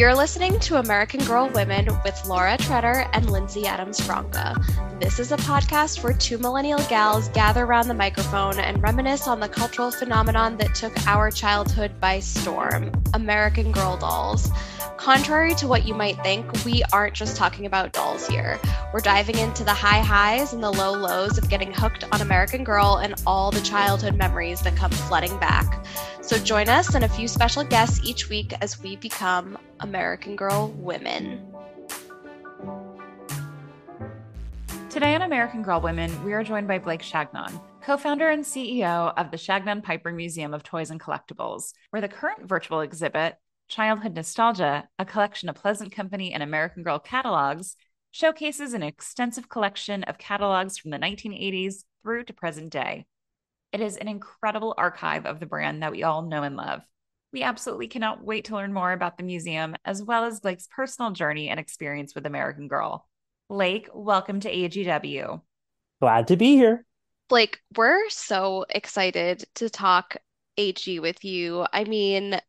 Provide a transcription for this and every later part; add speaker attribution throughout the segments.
Speaker 1: You're listening to American Girl Women with Laura Treader and Lindsey Adams Franca. This is a podcast where two millennial gals gather around the microphone and reminisce on the cultural phenomenon that took our childhood by storm American Girl dolls. Contrary to what you might think, we aren't just talking about dolls here. We're diving into the high highs and the low lows of getting hooked on American Girl and all the childhood memories that come flooding back. So join us and a few special guests each week as we become American Girl women.
Speaker 2: Today on American Girl Women, we are joined by Blake Changnon, co founder and CEO of the Changnon Piper Museum of Toys and Collectibles, where the current virtual exhibit, Childhood Nostalgia, a collection of Pleasant Company and American Girl catalogs, showcases an extensive collection of catalogs from the 1980s through to present day. It is an incredible archive of the brand that we all know and love. We absolutely cannot wait to learn more about the museum, as well as Blake's personal journey and experience with American Girl. Blake, welcome to AGW.
Speaker 3: Glad to be here.
Speaker 1: Blake, we're so excited to talk AG with you. I mean,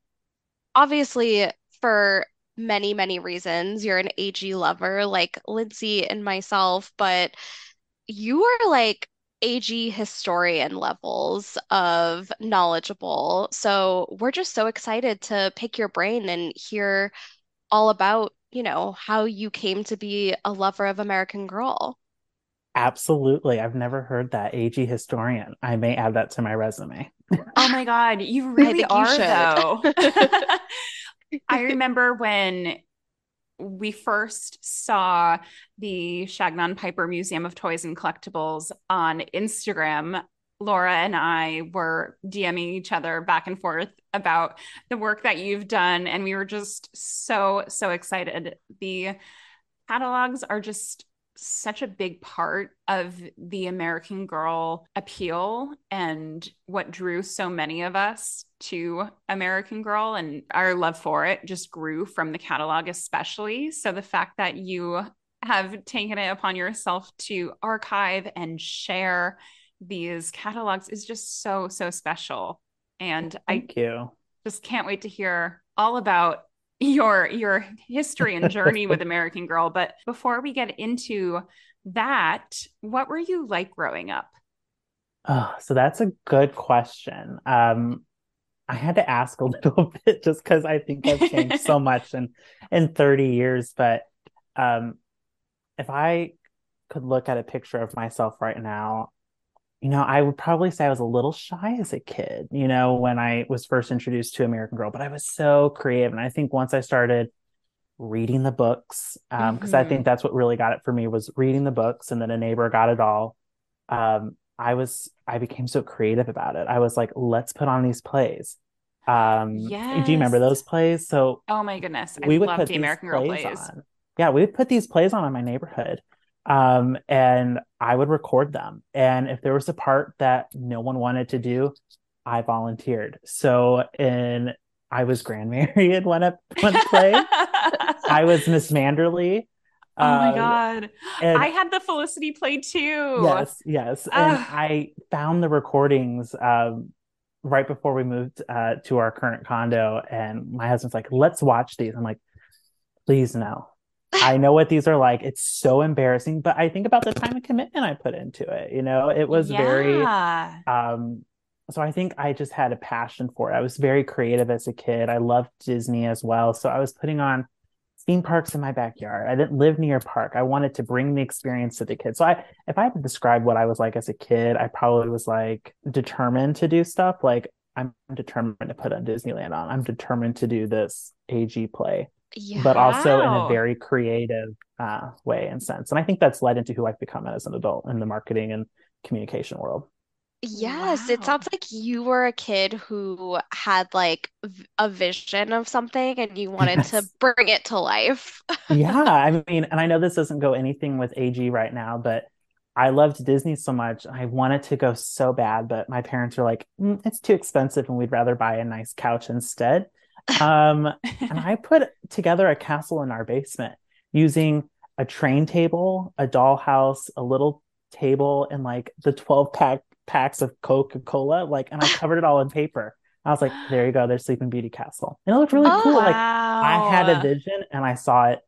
Speaker 1: obviously, for many, many reasons, you're an AG lover like Lindsey and myself, but you are like AG historian levels of knowledgeable. So we're just so excited to pick your brain and hear all about, you know, how you came to be a lover of American Girl.
Speaker 3: Absolutely. I've never heard that AG historian. I may add that to my resume.
Speaker 2: Oh my God. You really are, you though. I remember when we first saw the Changnon Piper Museum of Toys and Collectibles on Instagram, Laura and I were DMing each other back and forth about the work that you've done. And we were just so, so excited. The catalogs are just such a big part of the American Girl appeal and what drew so many of us to American Girl and our love for it just grew from the catalog, especially. So the fact that you have taken it upon yourself to archive and share these catalogs is just so, so special. And
Speaker 3: Thank
Speaker 2: I
Speaker 3: you.
Speaker 2: just can't wait to hear all about your your history and journey with American Girl. But before we get into that, what were you like growing up?
Speaker 3: Oh, so that's a good question. Um, I had to ask a little bit just because I think I've changed so much in in 30 years. But um, if I could look at a picture of myself right now, you know, I would probably say I was a little shy as a kid, you know, when I was first introduced to American Girl, but I was so creative. And I think once I started reading the books, because um, mm-hmm. I think that's what really got it for me was reading the books and then a neighbor got it all. Um, I was, I became so creative about it. I was like, let's put on these plays. Um, yes. do you remember those plays? So,
Speaker 2: oh my goodness, I we would put the American Girl plays. plays.
Speaker 3: On. Yeah, we would put these plays on in my neighborhood um, and I would record them. And if there was a part that no one wanted to do, I volunteered. So in I was Grandmary in one, one play. I was Miss Manderly.
Speaker 2: Oh my um, god! I had the Felicity play too.
Speaker 3: Yes, yes. And I found the recordings um, right before we moved uh, to our current condo, and my husband's like, "Let's watch these." I'm like, "Please no, I know what these are like. It's so embarrassing, but I think about the time and commitment I put into it. You know, it was yeah. very um so I think I just had a passion for it. I was very creative as a kid. I loved Disney as well. So I was putting on theme parks in my backyard. I didn't live near a park. I wanted to bring the experience to the kids. So I if I had to describe what I was like as a kid, I probably was like determined to do stuff. Like I'm determined to put a Disneyland on. I'm determined to do this AG play yeah. but also in a very creative uh, way and sense. And I think that's led into who I've become as an adult in the marketing and communication world.
Speaker 1: Yes, wow. it sounds like you were a kid who had like a vision of something and you wanted yes. to bring it to life.
Speaker 3: yeah, I mean, and I know this doesn't go anything with AG right now, but I loved Disney so much. I wanted to go so bad, but my parents were like, mm, it's too expensive and we'd rather buy a nice couch instead. Um, and I put together a castle in our basement using a train table, a dollhouse, a little table, and like the 12 pack packs of Coca Cola. Like, and I covered it all in paper. I was like, there you go, there's Sleeping Beauty Castle. And it looked really oh, cool. Wow. Like I had a vision and I saw it,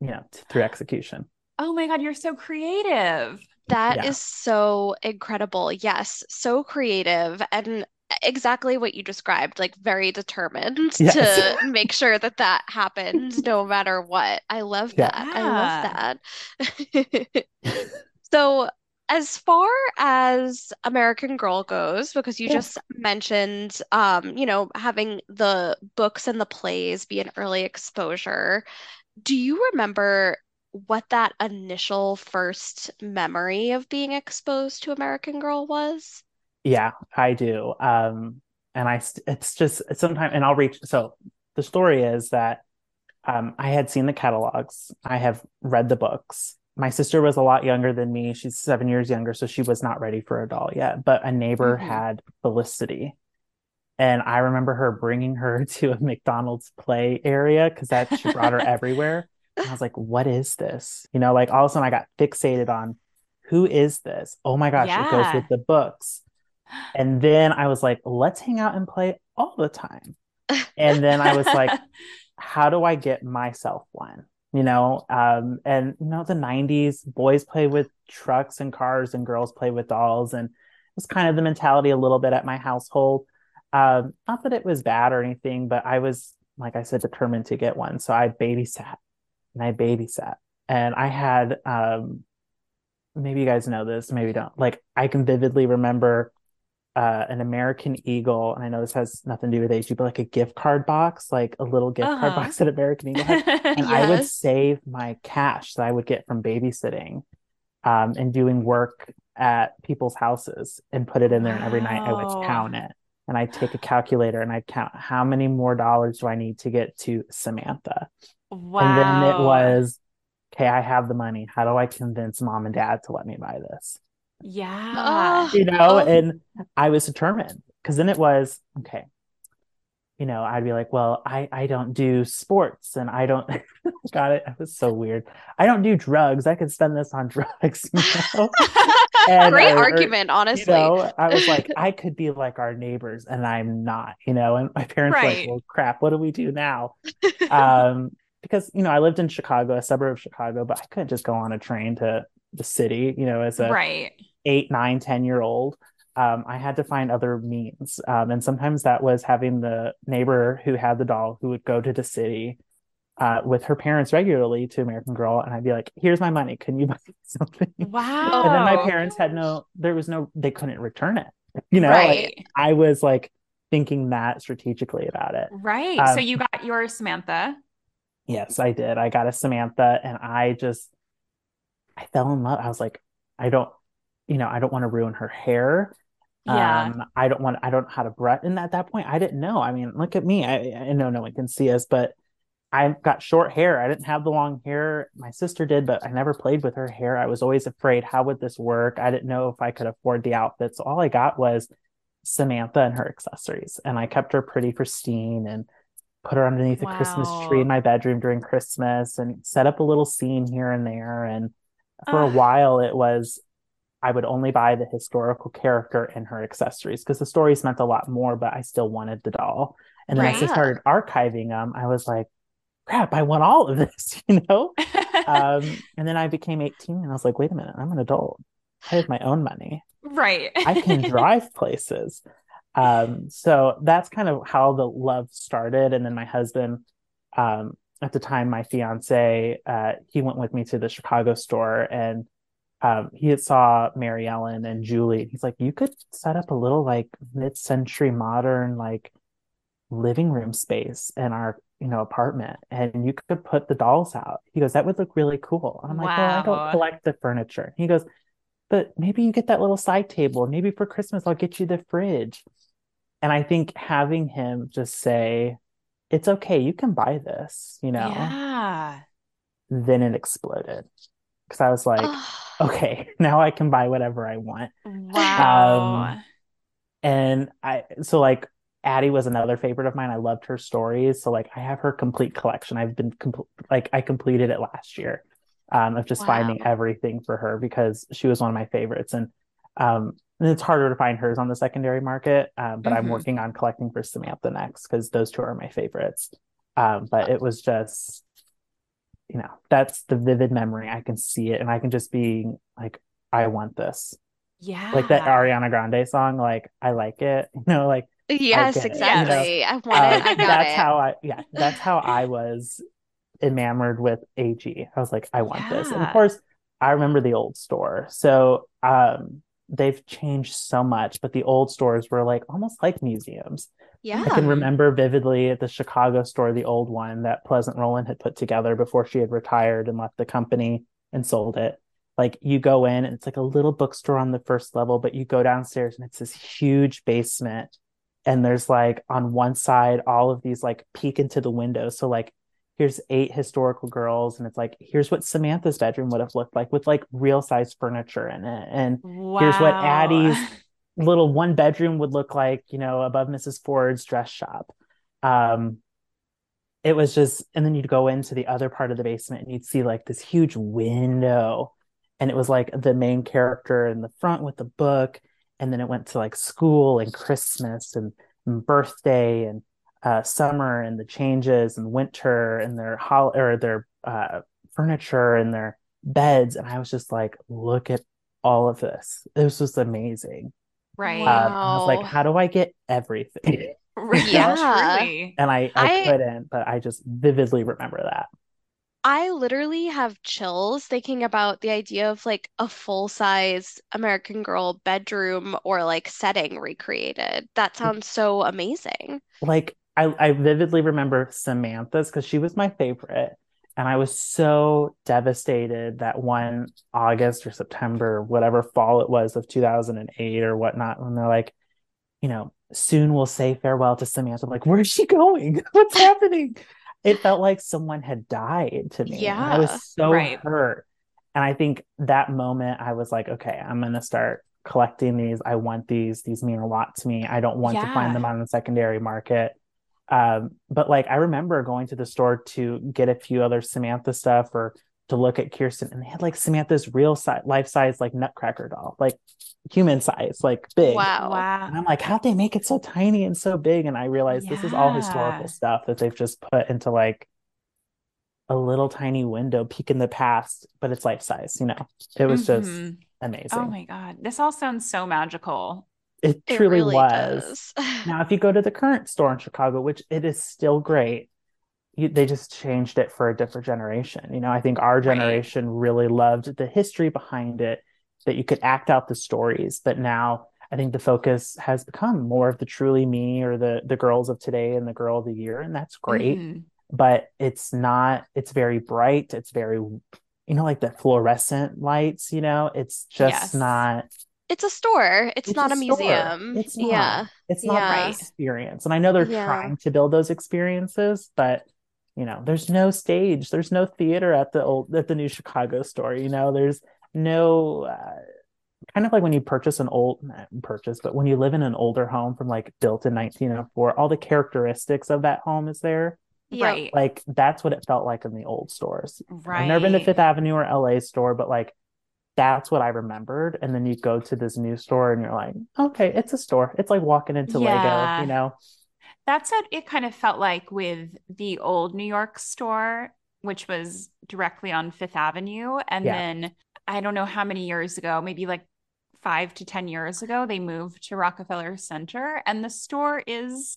Speaker 3: you know, t- through execution.
Speaker 2: Oh my God, you're so creative.
Speaker 1: That yeah. is so incredible. Yes, so creative and exactly what you described, like very determined yes. to make sure that that happens no matter what. I love yeah. that. I love that. so, as far as American Girl goes, because you yeah. just mentioned, um, you know, having the books and the plays be an early exposure, do you remember what that initial first memory of being exposed to American Girl was?
Speaker 3: Yeah, I do. Um, and I, it's just sometimes, and I'll reach. So the story is that um, I had seen the catalogs, I have read the books. My sister was a lot younger than me. She's seven years younger, so she was not ready for a doll yet. But a neighbor mm-hmm. had Felicity, and I remember her bringing her to a McDonald's play area because that she brought her everywhere. And I was like, what is this? You know, like all of a sudden I got fixated on who is this? Oh my gosh, yeah. it goes with the books. And then I was like, let's hang out and play all the time. And then I was like, how do I get myself one? You know, um, and you know, the 90s, boys play with trucks and cars and girls play with dolls. And it was kind of the mentality a little bit at my household. Um, not that it was bad or anything, but I was, like I said, determined to get one. So I babysat and I babysat. And I had um maybe you guys know this, maybe don't. Like I can vividly remember uh, an American Eagle, and I know this has nothing to do with age, but like a gift card box, like a little gift uh-huh. card box that American Eagle had. And yes. I would save my cash that I would get from babysitting um, and doing work at people's houses and put it in there. And every night I would count it. And I'd take a calculator and I'd count how many more dollars do I need to get to Samantha. Wow. And then it was, okay, I have the money. How do I convince mom and dad to let me buy this?
Speaker 2: Yeah.
Speaker 3: You know, oh. and I was determined because then it was okay. You know, I'd be like, well, I I don't do sports and I don't got it. It was so weird. I don't do drugs. I could spend this on drugs. You know?
Speaker 1: and, Great or, argument, honestly.
Speaker 3: You know, I was like, I could be like our neighbors and I'm not, you know, and my parents right. like, well, crap, what do we do now? um, because you know, I lived in Chicago, a suburb of Chicago, but I couldn't just go on a train to the city, you know, as a
Speaker 2: right
Speaker 3: eight, nine, ten year old. Um, I had to find other means. Um, and sometimes that was having the neighbor who had the doll who would go to the city uh, with her parents regularly to American Girl. And I'd be like, here's my money. Can you buy something?
Speaker 2: Wow.
Speaker 3: And then my parents had no, there was no, they couldn't return it. You know, right. like, I was like thinking that strategically about it.
Speaker 2: Right. Um, so you got your Samantha.
Speaker 3: Yes, I did. I got a Samantha and I just, I fell in love. I was like, I don't, you know, I don't want to ruin her hair. Yeah. Um, I don't want, I don't know how to brush. And at that point, I didn't know. I mean, look at me. I, I know no one can see us, but I've got short hair. I didn't have the long hair. My sister did, but I never played with her hair. I was always afraid, how would this work? I didn't know if I could afford the outfit. So all I got was Samantha and her accessories. And I kept her pretty pristine and put her underneath wow. a Christmas tree in my bedroom during Christmas and set up a little scene here and there. And for uh. a while, it was I would only buy the historical character and her accessories because the stories meant a lot more, but I still wanted the doll. And then right. as I started archiving them, I was like, crap, I want all of this, you know? um, and then I became 18 and I was like, wait a minute, I'm an adult. I have my own money.
Speaker 2: Right.
Speaker 3: I can drive places. Um, so that's kind of how the love started. And then my husband, um, at the time, my fiance, uh, he went with me to the Chicago store and um, he saw Maryellen and Julie. He's like, you could set up a little like mid-century modern like living room space in our you know apartment, and you could put the dolls out. He goes, that would look really cool. And I'm like, wow. well, I don't collect the furniture. He goes, but maybe you get that little side table. Maybe for Christmas I'll get you the fridge. And I think having him just say, it's okay, you can buy this, you know.
Speaker 2: Yeah.
Speaker 3: Then it exploded because I was like, okay, now I can buy whatever I want.
Speaker 2: Wow. Um,
Speaker 3: and I, so like Addy was another favorite of mine. I loved her stories. So like I have her complete collection. I've been compl- like I completed it last year um, of just wow. finding everything for her because she was one of my favorites. And um, and it's harder to find hers on the secondary market. Um, but mm-hmm. I'm working on collecting for Samantha next because those two are my favorites. Um, but it was just, you know, that's the vivid memory. I can see it, and I can just be like, I want this.
Speaker 2: Yeah,
Speaker 3: like that Ariana Grande song. Like I like it. You know, like
Speaker 1: yes, exactly. You know? I want uh, it. I got
Speaker 3: that's
Speaker 1: it.
Speaker 3: how I. Yeah, that's how I was enamored with AG. I was like, I want yeah. this, and of course, I remember the old store. So um, they've changed so much, but the old stores were like almost like museums.
Speaker 1: Yeah.
Speaker 3: I can remember vividly at the Chicago store, the old one that Pleasant Rowland had put together before she had retired and left the company and sold it. Like you go in and it's like a little bookstore on the first level, but you go downstairs and it's this huge basement. And there's like on one side, all of these like peek into the window. So like here's eight historical girls and it's like here's what samantha's bedroom would have looked like with like real size furniture in it. And wow. here's what addy's little one bedroom would look like you know above mrs ford's dress shop. Um it was just and then you'd go into the other part of the basement and you'd see like this huge window. And it was like the main character in the front with the book. And then it went to like school and christmas and, and birthday and uh, summer and the changes and winter and their hol- or their uh, furniture and their beds. And i was just like look at all of this. This was just amazing.
Speaker 2: Right.
Speaker 3: Um, i was like how do i get everything?
Speaker 1: Yeah
Speaker 3: and I, I, I couldn't but i just vividly remember that.
Speaker 1: I literally have chills thinking about the idea of like a full size American Girl bedroom or like setting recreated. That sounds so amazing.
Speaker 3: Like I, I vividly remember Samantha's because she was my favorite. And I was so devastated that one August or September, whatever fall it was of 2008 or whatnot, when they're like, you know, soon we'll say farewell to Samantha. I'm like, where's she going? What's happening? It felt like someone had died to me.
Speaker 1: Yeah.
Speaker 3: I was so right. hurt. And I think that moment I was like, okay, I'm going to start collecting these. I want these. These mean a lot to me. I don't want yeah. to find them on the secondary market. Um, but like I remember going to the store to get a few other Samantha stuff or to look at Kirsten, and they had like Samantha's real size, life size, like Nutcracker doll, like human size, like big.
Speaker 1: Wow.
Speaker 2: Wow.
Speaker 3: And I'm like, how'd they make it so tiny and so big? And I realized yeah. this is all historical stuff that they've just put into like a little tiny window peek in the past, but it's life size, you know. It was mm-hmm. just amazing. Oh
Speaker 2: my God. This all sounds so magical.
Speaker 3: It, it truly really was. now, if you go to the current store in Chicago, which it is still great, you, they just changed it for a different generation. You know, I think our generation right. really loved the history behind it, that you could act out the stories. But now I think the focus has become more of the truly me or the the girls of today and the girl of the year, and that's great. Mm-hmm. But it's not. It's very bright. It's very, you know, like the fluorescent lights. You know, it's just yes. not
Speaker 1: it's a store. It's, it's not a, a museum.
Speaker 3: It's not.
Speaker 1: Yeah.
Speaker 3: It's not yeah. experience. And I know they're yeah. trying to build those experiences, but you know, there's no stage, there's no theater at the old at the new Chicago store. You know, there's no uh, kind of like when you purchase an old purchase, but when you live in an older home from like built in 1904, all the characteristics of that home is there.
Speaker 2: Right.
Speaker 3: Like that's what it felt like in the old stores.
Speaker 2: Right.
Speaker 3: I've never been to Fifth Avenue or LA store, but like that's what I remembered. And then you go to this new store and you're like, okay, it's a store. It's like walking into yeah. Lego, you know?
Speaker 2: That's what it kind of felt like with the old New York store, which was directly on Fifth Avenue. And yeah. then I don't know how many years ago, maybe like five to 10 years ago, they moved to Rockefeller Center. And the store is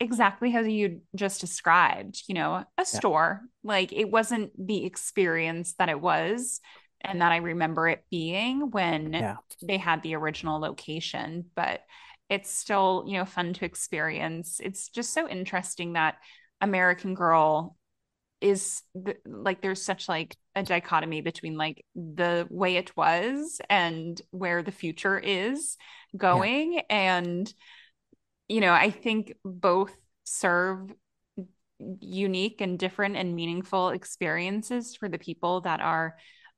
Speaker 2: exactly how you just described, you know, a yeah. store. Like it wasn't the experience that it was and that I remember it being when yeah. they had the original location. But it's still, you know, fun to experience. It's just so interesting that American Girl is the, like there's such like a dichotomy between like the way it was and where the future is going yeah. and you know i think both serve unique and different and meaningful experiences for the people that are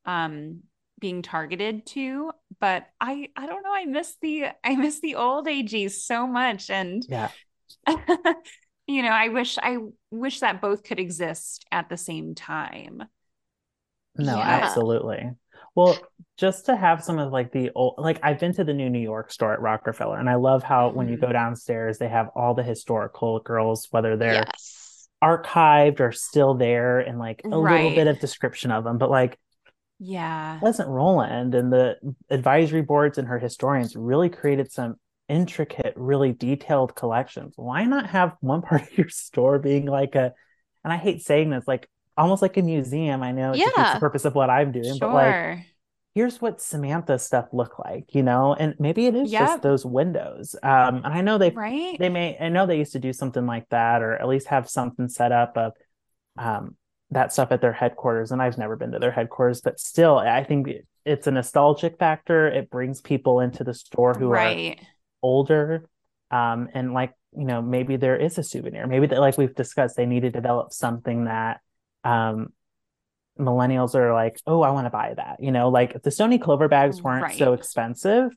Speaker 2: um being targeted to but i i don't know i miss the i miss the old ags so much and
Speaker 3: yeah
Speaker 2: you know i wish i wish that both could exist at the same time
Speaker 3: no yeah. absolutely Well, just to have some of like the old, like I've been to the new New York store at Rockefeller, and I love how when you mm-hmm. go downstairs, they have all the historical girls, whether they're yes. archived or still there, and like a right. little bit of description of them. But like,
Speaker 2: yeah,
Speaker 3: Pleasant Rowland and the advisory boards and her historians really created some intricate, really detailed collections. Why not have one part of your store being like a, and I hate saying this, like almost like a museum. I know it's yeah. the purpose of what I'm doing, sure. but like here's what Samantha stuff look like, you know, and maybe it is yep. just those windows. Um, and I know they right? they may I know they used to do something like that, or at least have something set up of um, that stuff at their headquarters. And I've never been to their headquarters, but still, I think it's a nostalgic factor. It brings people into the store who right. are older, um, and like you know maybe there is a souvenir. Maybe that like we've discussed, they need to develop something that um, millennials are like, oh, I want to buy that. You know, like if the Stoney Clover bags weren't right. so expensive,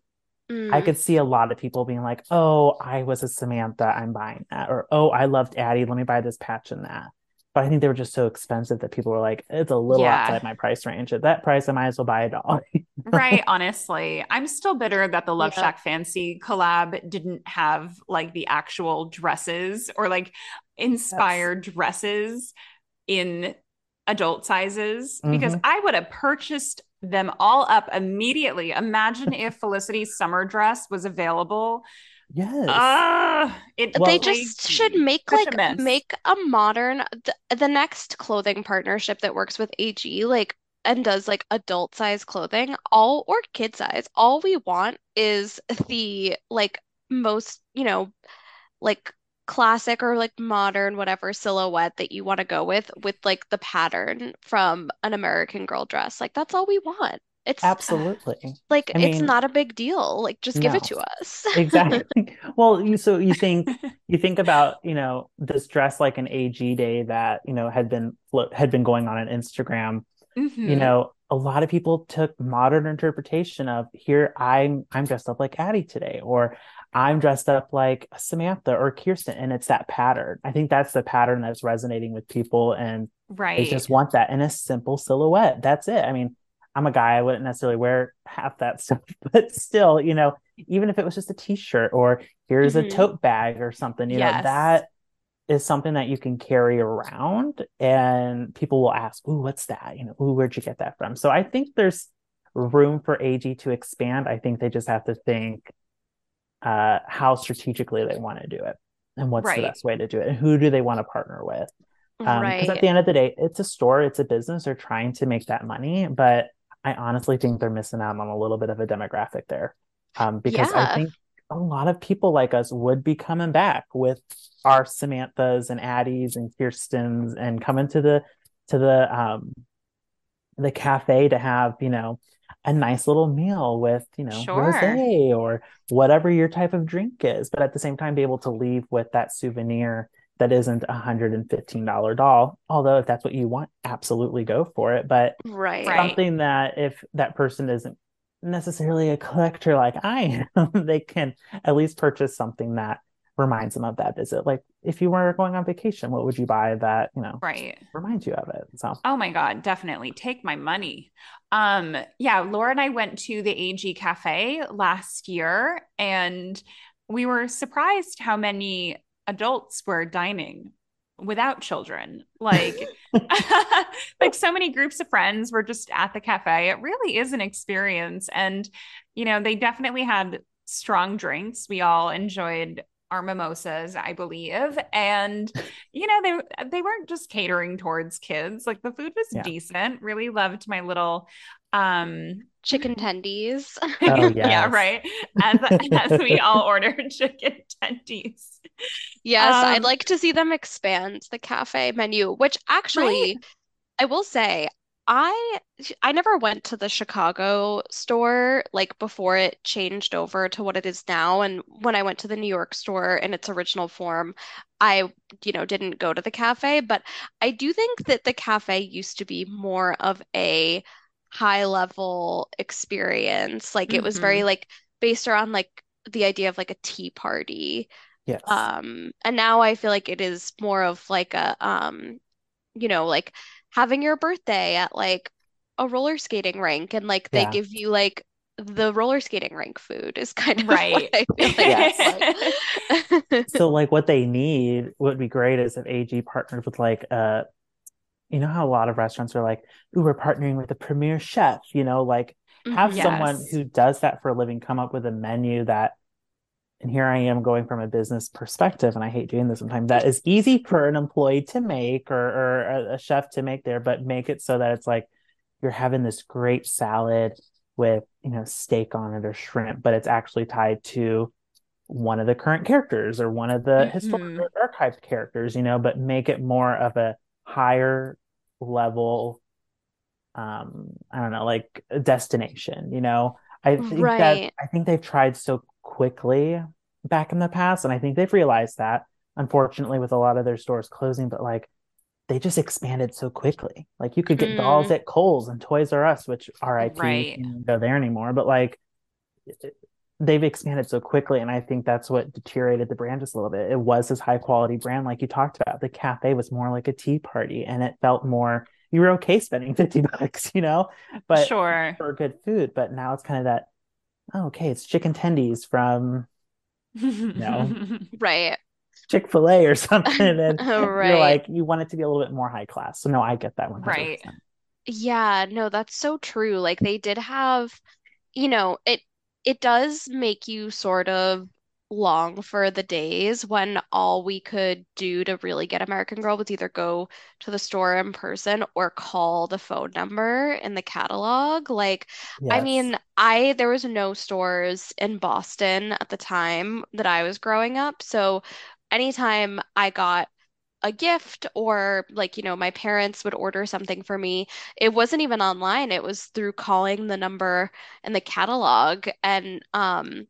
Speaker 3: mm. I could see a lot of people being like, oh, I was a Samantha, I'm buying that. Or, oh, I loved Addy, let me buy this patch and that. But I think they were just so expensive that people were like, it's a little yeah. outside my price range. At that price, I might as well buy it all.
Speaker 2: right. Honestly, I'm still bitter that the Love yeah. Shack Fancy collab didn't have like the actual dresses or like inspired dresses in adult sizes mm-hmm. because I would have purchased them all up immediately. Imagine if Felicity's summer dress was available.
Speaker 3: Yes. Uh,
Speaker 1: it, well, they just should make like a make a modern the, the next clothing partnership that works with AG like and does like adult size clothing all or kid size. All we want is the like most, you know, like classic or like modern whatever silhouette that you want to go with with like the pattern from an American girl dress. Like that's all we want. It's
Speaker 3: absolutely
Speaker 1: like I it's mean, not a big deal. Like just give no. it to us.
Speaker 3: exactly. Well, you so you think you think about, you know, this dress like an AG day that, you know, had been had been going on on Instagram. Mm-hmm. You know, a lot of people took modern interpretation of here I'm I'm dressed up like Addy today or I'm dressed up like Samantha or Kirsten, and it's that pattern. I think that's the pattern that's resonating with people, and
Speaker 2: right,
Speaker 3: they just want that in a simple silhouette. That's it. I mean, I'm a guy; I wouldn't necessarily wear half that stuff, but still, you know, even if it was just a T-shirt or here's mm-hmm. a tote bag or something, you yes. know, that is something that you can carry around, and people will ask, "Ooh, what's that?" You know, "Ooh, where'd you get that from?" So I think there's room for AG to expand. I think they just have to think uh, how strategically they want to do it and what's right. the best way to do it and who do they want to partner with because um, right. at the end of the day it's a store it's a business they're trying to make that money but i honestly think they're missing out on a little bit of a demographic there um, because yeah. i think a lot of people like us would be coming back with our samanthas and addys and kirstens and coming to the to the um the cafe to have you know a nice little meal with, you know, sure. rosé or whatever your type of drink is, but at the same time be able to leave with that souvenir that isn't a hundred and fifteen dollar doll. Although if that's what you want, absolutely go for it. But
Speaker 1: right.
Speaker 3: something that if that person isn't necessarily a collector like I am, they can at least purchase something that reminds them of that visit. Like if you were going on vacation, what would you buy that, you know,
Speaker 2: right
Speaker 3: reminds you of it? So
Speaker 2: Oh my God, definitely. Take my money. Um, yeah, Laura and I went to the AG Cafe last year and we were surprised how many adults were dining without children. Like like so many groups of friends were just at the cafe. It really is an experience. And, you know, they definitely had strong drinks. We all enjoyed our mimosas, I believe. And you know, they they weren't just catering towards kids. Like the food was yeah. decent. Really loved my little um
Speaker 1: chicken tendies. Oh,
Speaker 2: yes. yeah, right. As as we all ordered chicken tendies.
Speaker 1: Yes, um, I'd like to see them expand the cafe menu, which actually right? I will say I I never went to the Chicago store like before it changed over to what it is now. And when I went to the New York store in its original form, I, you know, didn't go to the cafe. But I do think that the cafe used to be more of a high level experience. Like it was very mm-hmm. like based around like the idea of like a tea party.
Speaker 3: Yes.
Speaker 1: Um, and now I feel like it is more of like a um, you know, like having your birthday at like a roller skating rink and like they yeah. give you like the roller skating rink food is kind of right.
Speaker 3: Like so like what they need would be great is if AG partnered with like uh you know how a lot of restaurants are like, ooh, we're partnering with a premier chef, you know, like have yes. someone who does that for a living come up with a menu that and here I am going from a business perspective, and I hate doing this sometimes. That is easy for an employee to make or, or a chef to make there, but make it so that it's like you're having this great salad with you know steak on it or shrimp, but it's actually tied to one of the current characters or one of the mm-hmm. historical archived characters, you know, but make it more of a higher level um i don't know like destination you know i think right. that i think they've tried so quickly back in the past and i think they've realized that unfortunately with a lot of their stores closing but like they just expanded so quickly like you could get mm. dolls at Kohl's and Toys R Us which RIP right. go there anymore but like they've expanded so quickly and I think that's what deteriorated the brand just a little bit it was this high quality brand like you talked about the cafe was more like a tea party and it felt more you were okay spending 50 bucks, you know, but
Speaker 2: sure
Speaker 3: for good food. But now it's kind of that, oh, okay, it's chicken tendies from, you know,
Speaker 1: right.
Speaker 3: Chick fil A or something. And oh, right. you're like, you want it to be a little bit more high class. So, no, I get that one.
Speaker 2: Right.
Speaker 1: Yeah, no, that's so true. Like, they did have, you know, it, it does make you sort of long for the days when all we could do to really get American Girl was either go to the store in person or call the phone number in the catalog. Like, yes. I mean, I there was no stores in Boston at the time that I was growing up. So anytime I got a gift or like you know my parents would order something for me it wasn't even online it was through calling the number in the catalog and um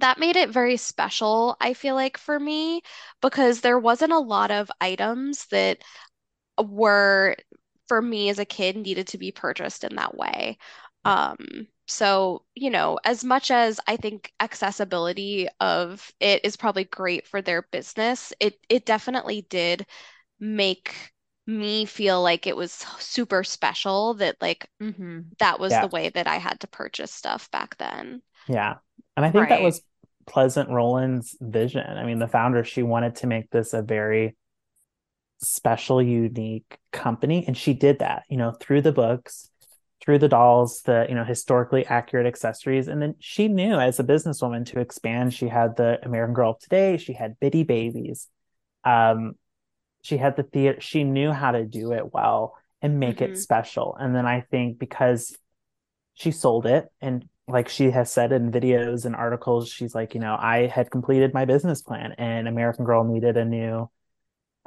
Speaker 1: that made it very special, I feel like, for me, because there wasn't a lot of items that were, for me as a kid, needed to be purchased in that way. Um, so, you know, as much as I think accessibility of it is probably great for their business, it it definitely did make me feel like it was super special that like mm-hmm. that was yeah. the way that I had to purchase stuff back then.
Speaker 3: Yeah. And I think right. that was Pleasant Rowland's vision. I mean, the founder, she wanted to make this a very special, unique company. And she did that, you know, through the books, through the dolls, the, you know, historically accurate accessories. And then she knew as a businesswoman to expand. She had the American Girl of Today, she had Bitty Babies. Um, she had the theater, she knew how to do it well and make mm-hmm. it special. And then I think because she sold it and like she has said in videos and articles, she's like, you know, I had completed my business plan and American Girl needed a new,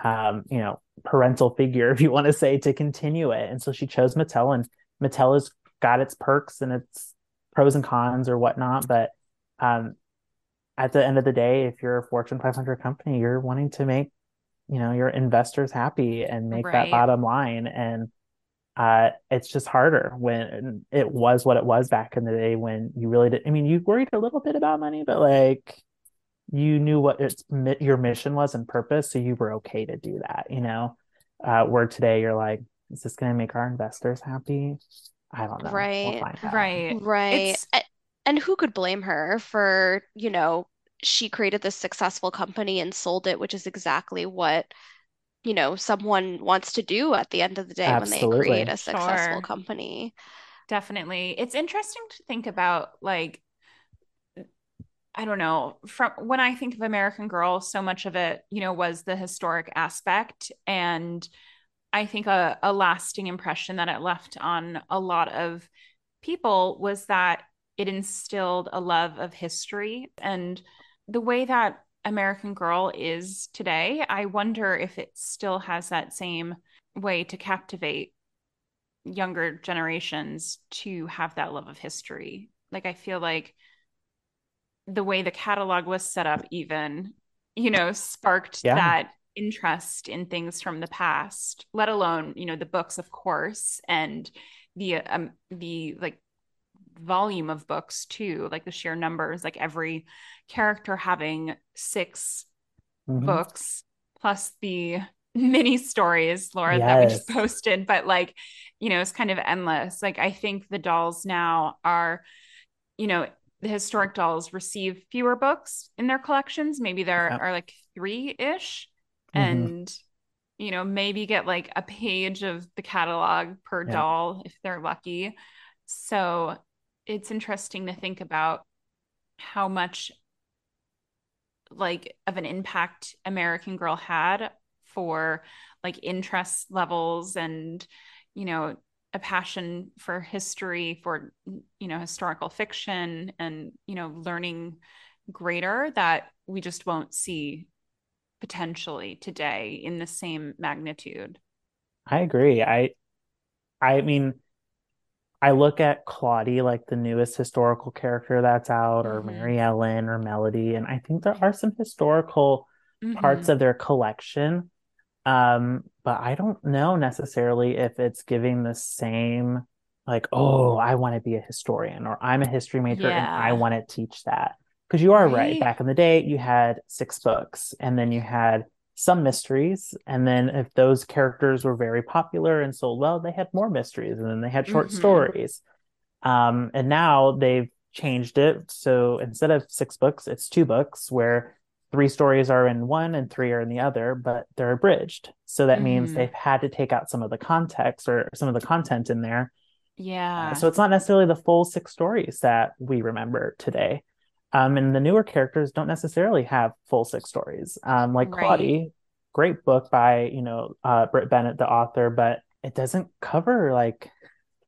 Speaker 3: um, you know, parental figure, if you want to say, to continue it. And so she chose Mattel, and Mattel has got its perks and its pros and cons or whatnot. But um, at the end of the day, if you're a Fortune 500 company, you're wanting to make, you know, your investors happy and make right. that bottom line. And uh, it's just harder when it was what it was back in the day when you really did. I mean, you worried a little bit about money, but like you knew what its your mission was and purpose, so you were okay to do that. You know, uh, where today you're like, is this going to make our investors happy? I don't know.
Speaker 1: Right,
Speaker 2: we'll right,
Speaker 1: right. And who could blame her for you know she created this successful company and sold it, which is exactly what you know someone wants to do at the end of the day Absolutely. when they create a successful sure. company
Speaker 2: definitely it's interesting to think about like I don't know. From when I think of American Girl, so much of it, you know, was the historic aspect. And I think a, a lasting impression that it left on a lot of people was that it instilled a love of history and the way that American Girl is today, I wonder if it still has that same way to captivate younger generations to have that love of history. Like, I feel like the way the catalog was set up, even, you know, sparked yeah. that interest in things from the past, let alone, you know, the books, of course, and the, um, the like volume of books too, like the sheer numbers, like every character having 6 mm-hmm. books plus the mini stories, Laura, yes. that we just posted, but like, you know, it's kind of endless. Like, I think the dolls now are, you know, the historic dolls receive fewer books in their collections. Maybe there are like three ish. Mm-hmm. And, you know, maybe get like a page of the catalog per doll if they're lucky. So it's interesting to think about how much like of an impact American Girl had for like interest levels and you know a passion for history for you know historical fiction and you know learning greater that we just won't see potentially today in the same magnitude.
Speaker 3: I agree. I i mean i look at claudie like the newest historical character that's out or mm-hmm. maryellen or melody and i think there are some historical mm-hmm. parts of their collection um, but I don't know necessarily if it's giving the same like, oh, I want to be a historian or I'm a history major yeah. and I want to teach that. Because you are right. right. Back in the day, you had six books and then you had some mysteries. And then if those characters were very popular and sold well, they had more mysteries and then they had short mm-hmm. stories. Um, and now they've changed it. So instead of six books, it's two books where three stories are in one and three are in the other, but they're abridged. So that mm. means they've had to take out some of the context or some of the content in there.
Speaker 2: Yeah.
Speaker 3: Uh, so it's not necessarily the full six stories that we remember today. Um, and the newer characters don't necessarily have full six stories. Um, like right. Claudie, great book by, you know, uh, Brit Bennett, the author, but it doesn't cover like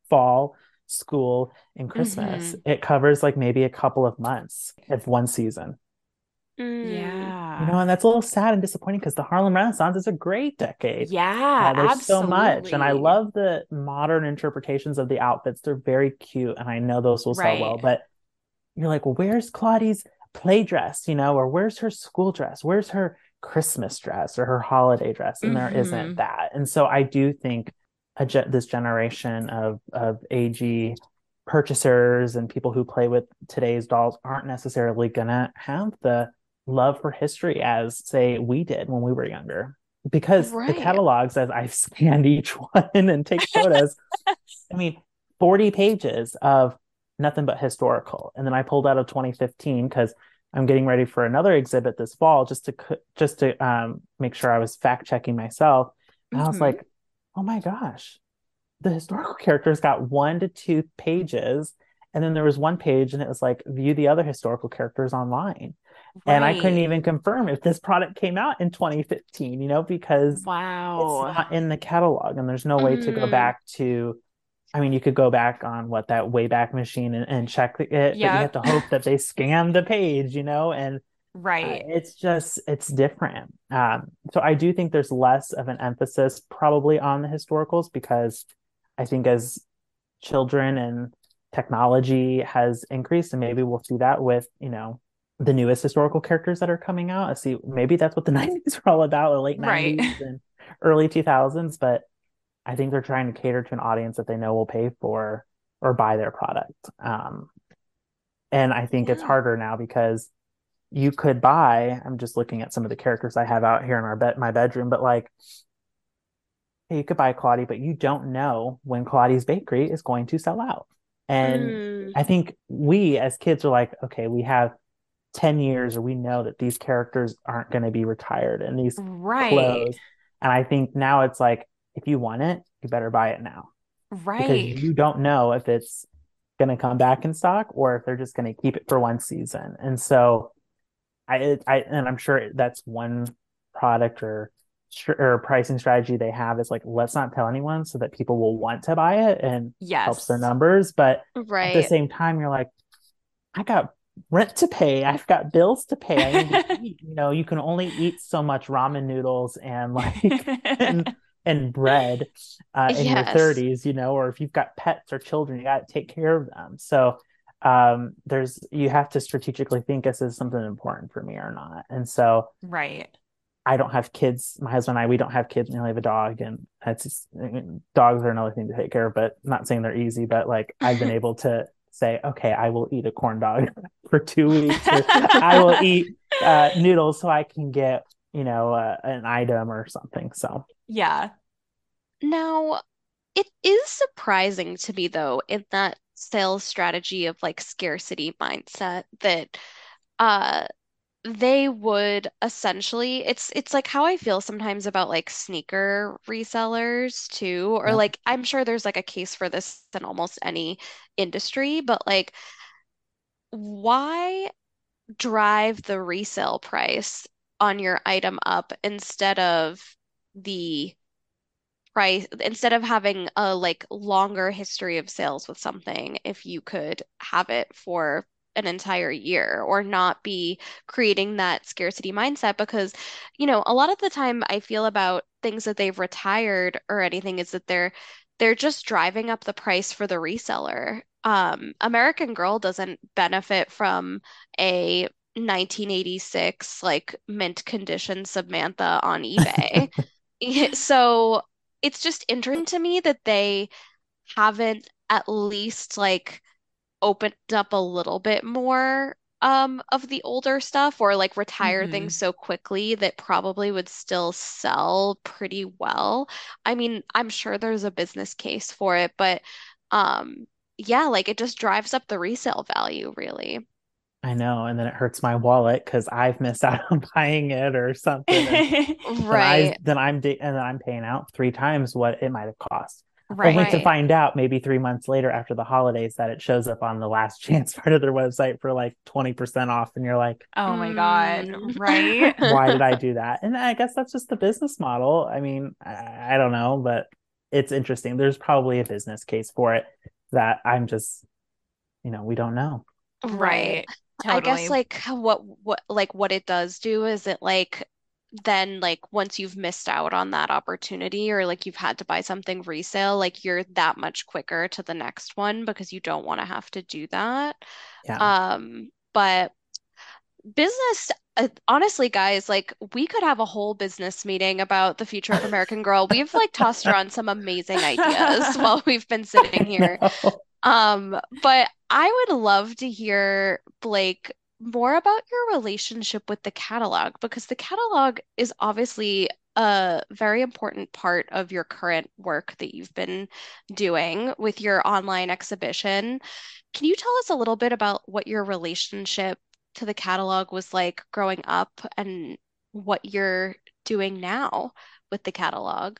Speaker 3: fall, school, and Christmas. Mm-hmm. It covers like maybe a couple of months of one season.
Speaker 2: Mm. Yeah.
Speaker 3: You know, and that's a little sad and disappointing because the Harlem Renaissance is a great decade.
Speaker 2: Yeah.
Speaker 3: Uh, there's absolutely. so much. And I love the modern interpretations of the outfits. They're very cute. And I know those will right. sell well. But you're like, well, where's Claudie's play dress? You know, or where's her school dress? Where's her Christmas dress or her holiday dress? And mm-hmm. there isn't that. And so I do think ge- this generation of, of AG purchasers and people who play with today's dolls aren't necessarily going to have the love for history as say we did when we were younger because right. the catalogs as i scanned each one and take photos i mean 40 pages of nothing but historical and then i pulled out of 2015 because i'm getting ready for another exhibit this fall just to just to um, make sure i was fact checking myself and mm-hmm. i was mm-hmm. like oh my gosh the historical characters got one to two pages and then there was one page and it was like view the other historical characters online Right. And I couldn't even confirm if this product came out in 2015, you know, because
Speaker 2: wow,
Speaker 3: it's not in the catalog and there's no way mm. to go mm. back to. I mean, you could go back on what that Wayback Machine and, and check it, yep. but you have to hope that they scan the page, you know, and
Speaker 2: right.
Speaker 3: Uh, it's just it's different. Um, so I do think there's less of an emphasis probably on the historicals because I think as children and technology has increased, and maybe we'll see that with you know the newest historical characters that are coming out. I see maybe that's what the 90s were all about, the late 90s right. and early 2000s, but I think they're trying to cater to an audience that they know will pay for or buy their product. Um, and I think yeah. it's harder now because you could buy, I'm just looking at some of the characters I have out here in our bed, my bedroom, but like, hey, you could buy Claudie, but you don't know when Claudie's bakery is going to sell out. And mm. I think we as kids are like, okay, we have 10 years or we know that these characters aren't going to be retired and these right. clothes. And I think now it's like, if you want it, you better buy it now.
Speaker 2: Right.
Speaker 3: Because you don't know if it's going to come back in stock or if they're just going to keep it for one season. And so I, I, and I'm sure that's one product or, or pricing strategy they have is like, let's not tell anyone so that people will want to buy it and
Speaker 2: yes.
Speaker 3: helps their numbers. But
Speaker 1: right.
Speaker 3: at the same time, you're like, I got rent to pay. I've got bills to pay. To. You know, you can only eat so much ramen noodles and like and, and bread uh, in yes. your 30s, you know, or if you've got pets or children, you got to take care of them. So um there's you have to strategically think this is something important for me or not. And so
Speaker 2: right.
Speaker 3: I don't have kids. My husband and I, we don't have kids. We only have a dog, and that's just, I mean, dogs are another thing to take care of. But not saying they're easy, but like I've been able to say, okay, I will eat a corn dog for two weeks. I will eat uh, noodles so I can get you know, uh, an item or something. So,
Speaker 2: yeah.
Speaker 1: Now, it is surprising to me though in that sales strategy of like scarcity mindset that uh they would essentially it's it's like how I feel sometimes about like sneaker resellers too or
Speaker 3: yeah.
Speaker 1: like I'm sure there's like a case for this in almost any industry but like why drive the resale price on your item up instead of the price instead of having a like longer history of sales with something if you could have it for an entire year or not be creating that scarcity mindset because you know a lot of the time I feel about things that they've retired or anything is that they're they're just driving up the price for the reseller. Um, American Girl doesn't benefit from a 1986 like mint condition Samantha on eBay. so it's just interesting to me that they haven't at least like opened up a little bit more um of the older stuff or like retire
Speaker 2: Mhm.
Speaker 1: things so quickly that probably would still sell pretty well. I mean, I'm sure there's a business case for it, but um yeah, like it just drives up the resale value really.
Speaker 3: I know, and then it hurts my wallet because I've missed out on buying it or something. And then I
Speaker 1: Right.
Speaker 3: then I'm da- and then I'm paying out three times what it might have cost.
Speaker 2: Right.
Speaker 3: Only to find out maybe three months later after the holidays that it shows up on the last chance part of their website for like 20% off. And you're like,
Speaker 2: Oh my God.
Speaker 1: Mm.
Speaker 2: Right.
Speaker 3: why did I do that? And I guess that's just the business model. I mean, I, I don't know, but it's interesting. There's probably a business case for it that I'm just, you know, we don't know.
Speaker 1: Right.
Speaker 2: Right.
Speaker 1: I guess like what what like what it does do is it like then like once you've missed out on that opportunity or like you've had to buy something resale, like you're that much quicker to the next one because you don't want to have to do that.
Speaker 3: Yeah.
Speaker 1: Um, but business uh, honestly guys like we could have a whole business meeting about the future of American Girl. We've like tossed around some amazing ideas while we've been sitting here. Um, but I would love to hear, Blake, more about your relationship with the catalog because the catalog is obviously a very important part of your current work that you've been doing with your online exhibition. Can you tell us a little bit about what your relationship to the catalog was like growing up and what you're doing now with the catalog?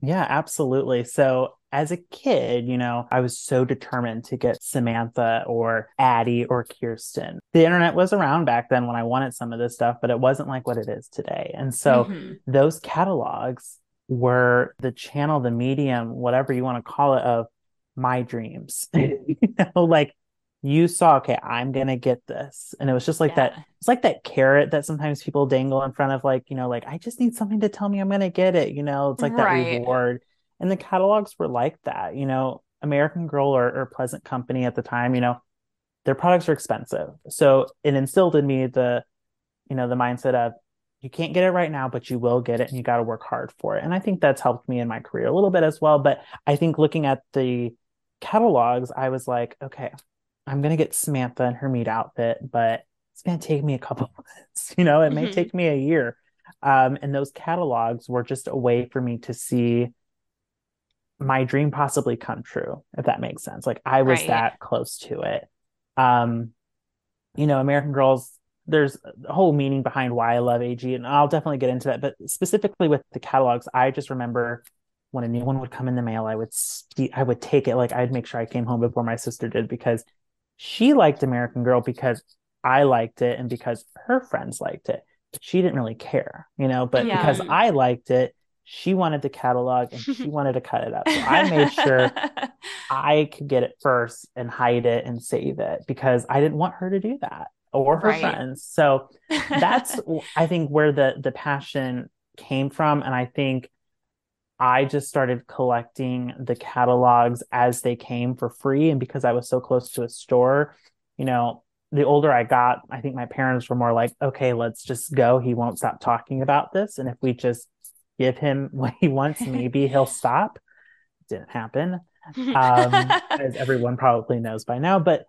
Speaker 3: Yeah, absolutely. So as a kid, you know, I was so determined to get Samantha or Addy or Kirsten. The internet was around back then when I wanted some of this stuff, but it wasn't like what it is today. And so
Speaker 2: Mhm.
Speaker 3: those catalogs were the channel, the medium, whatever you want to call it, of my dreams. you know, like you saw, okay, I'm gonna get this. And it was just like that it's like that carrot that sometimes people dangle in front of like you know like i just need something to tell me i'm gonna get it you know it's like that reward and the catalogs were like that you know american girl or, or pleasant company at the time you know their products are expensive. So it instilled in me the you know the mindset of you can't get it right now but you will get it and you got to work hard for it. And i think that's helped me in my career a little bit as well. But i think looking at the catalogs i was like okay i'm gonna get samantha and her Meet outfit but it's going to take me a couple months you know? It may
Speaker 1: Mhm.
Speaker 3: take me a year. Um, and those catalogs were just a way for me to see my dream possibly come true if that makes sense like i was
Speaker 2: Right.
Speaker 3: that close to it um you know american girls there's a whole meaning behind why i love ag and i'll definitely get into that but specifically with the catalogs i just remember when a new one would come in the mail i would st- i would take it like i'd make sure i came home before my sister did because she liked american girl because i liked it and because her friends liked it she didn't really care you know but
Speaker 2: Yeah.
Speaker 3: because i liked it she wanted the catalog and she wanted to cut it up so i made sure I could get it first and hide it and save it because I didn't want her to do that or her
Speaker 2: Right.
Speaker 3: friends. So that's I think where the the passion came from and I think I just started collecting the catalogs as they came for free and because I was so close to a store, you know, the older I got, I think my parents were more like, okay, let's just go. He won't stop talking about this and if we just give him what he wants, maybe he'll stop. Didn't happen um, as everyone probably knows by now. But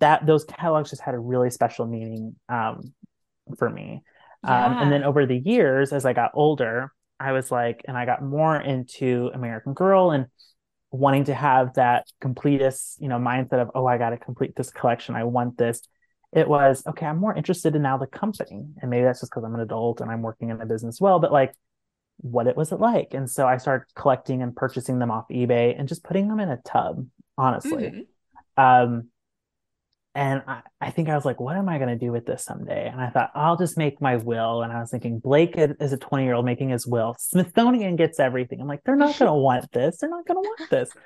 Speaker 3: that those catalogs just had a really special meaning um, for me. Yeah. Um, and then over the years, as I got older, I was like, and I got more into American Girl and wanting to have that completist, you know, mindset of, oh, I got to complete this collection. I want this. It was, okay, I'm more interested in now the company. And maybe that's just because I'm an adult and I'm working in a business well, but like, what it was it like? And so I started collecting and purchasing them off eBay and just putting them in a tub, honestly. Mm-hmm. Um, and I, I, think I was like, what am I going to do with this someday? And I thought, I'll just make my will. And I was thinking, Blake is a 20 year old making his will. Smithsonian gets everything. I'm like, they're not going to want this. They're not going to want this.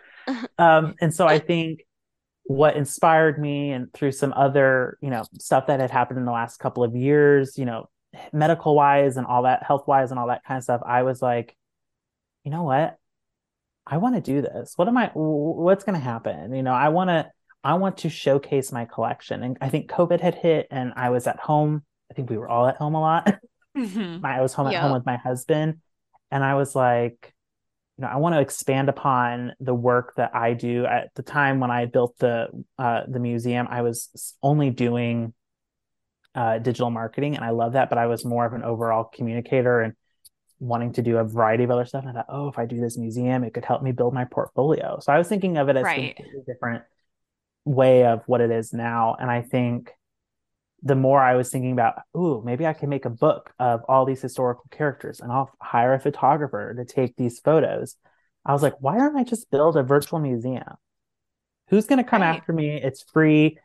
Speaker 3: Um, and so I think what inspired me and through some other, you know, stuff that had happened in the last couple of years, you know, medical wise and all that, health wise and all that kind of stuff, I was like, you know what? I want to do this. What am I, what's going to happen? You know, I want to, I want to showcase my collection. And I think COVID had hit and I was at home. I think we were all at home a lot. Mm-hmm. I was home at home with my husband. And I was like, you know, I want to expand upon the work that I do. At the time when I built the uh, the museum, I was only doing uh, digital marketing, and I love that. But I was more of an overall communicator and wanting to do a variety of other stuff. And I thought, oh, if I do this museum, it could help me build my portfolio. So I was thinking of it as right. different way of what it is now. And I think the more I was thinking about, ooh, maybe I can make a book of all these historical characters and I'll hire a photographer to take these photos. I was like, why don't I just build a virtual museum? Who's going to come right. after me? It's free.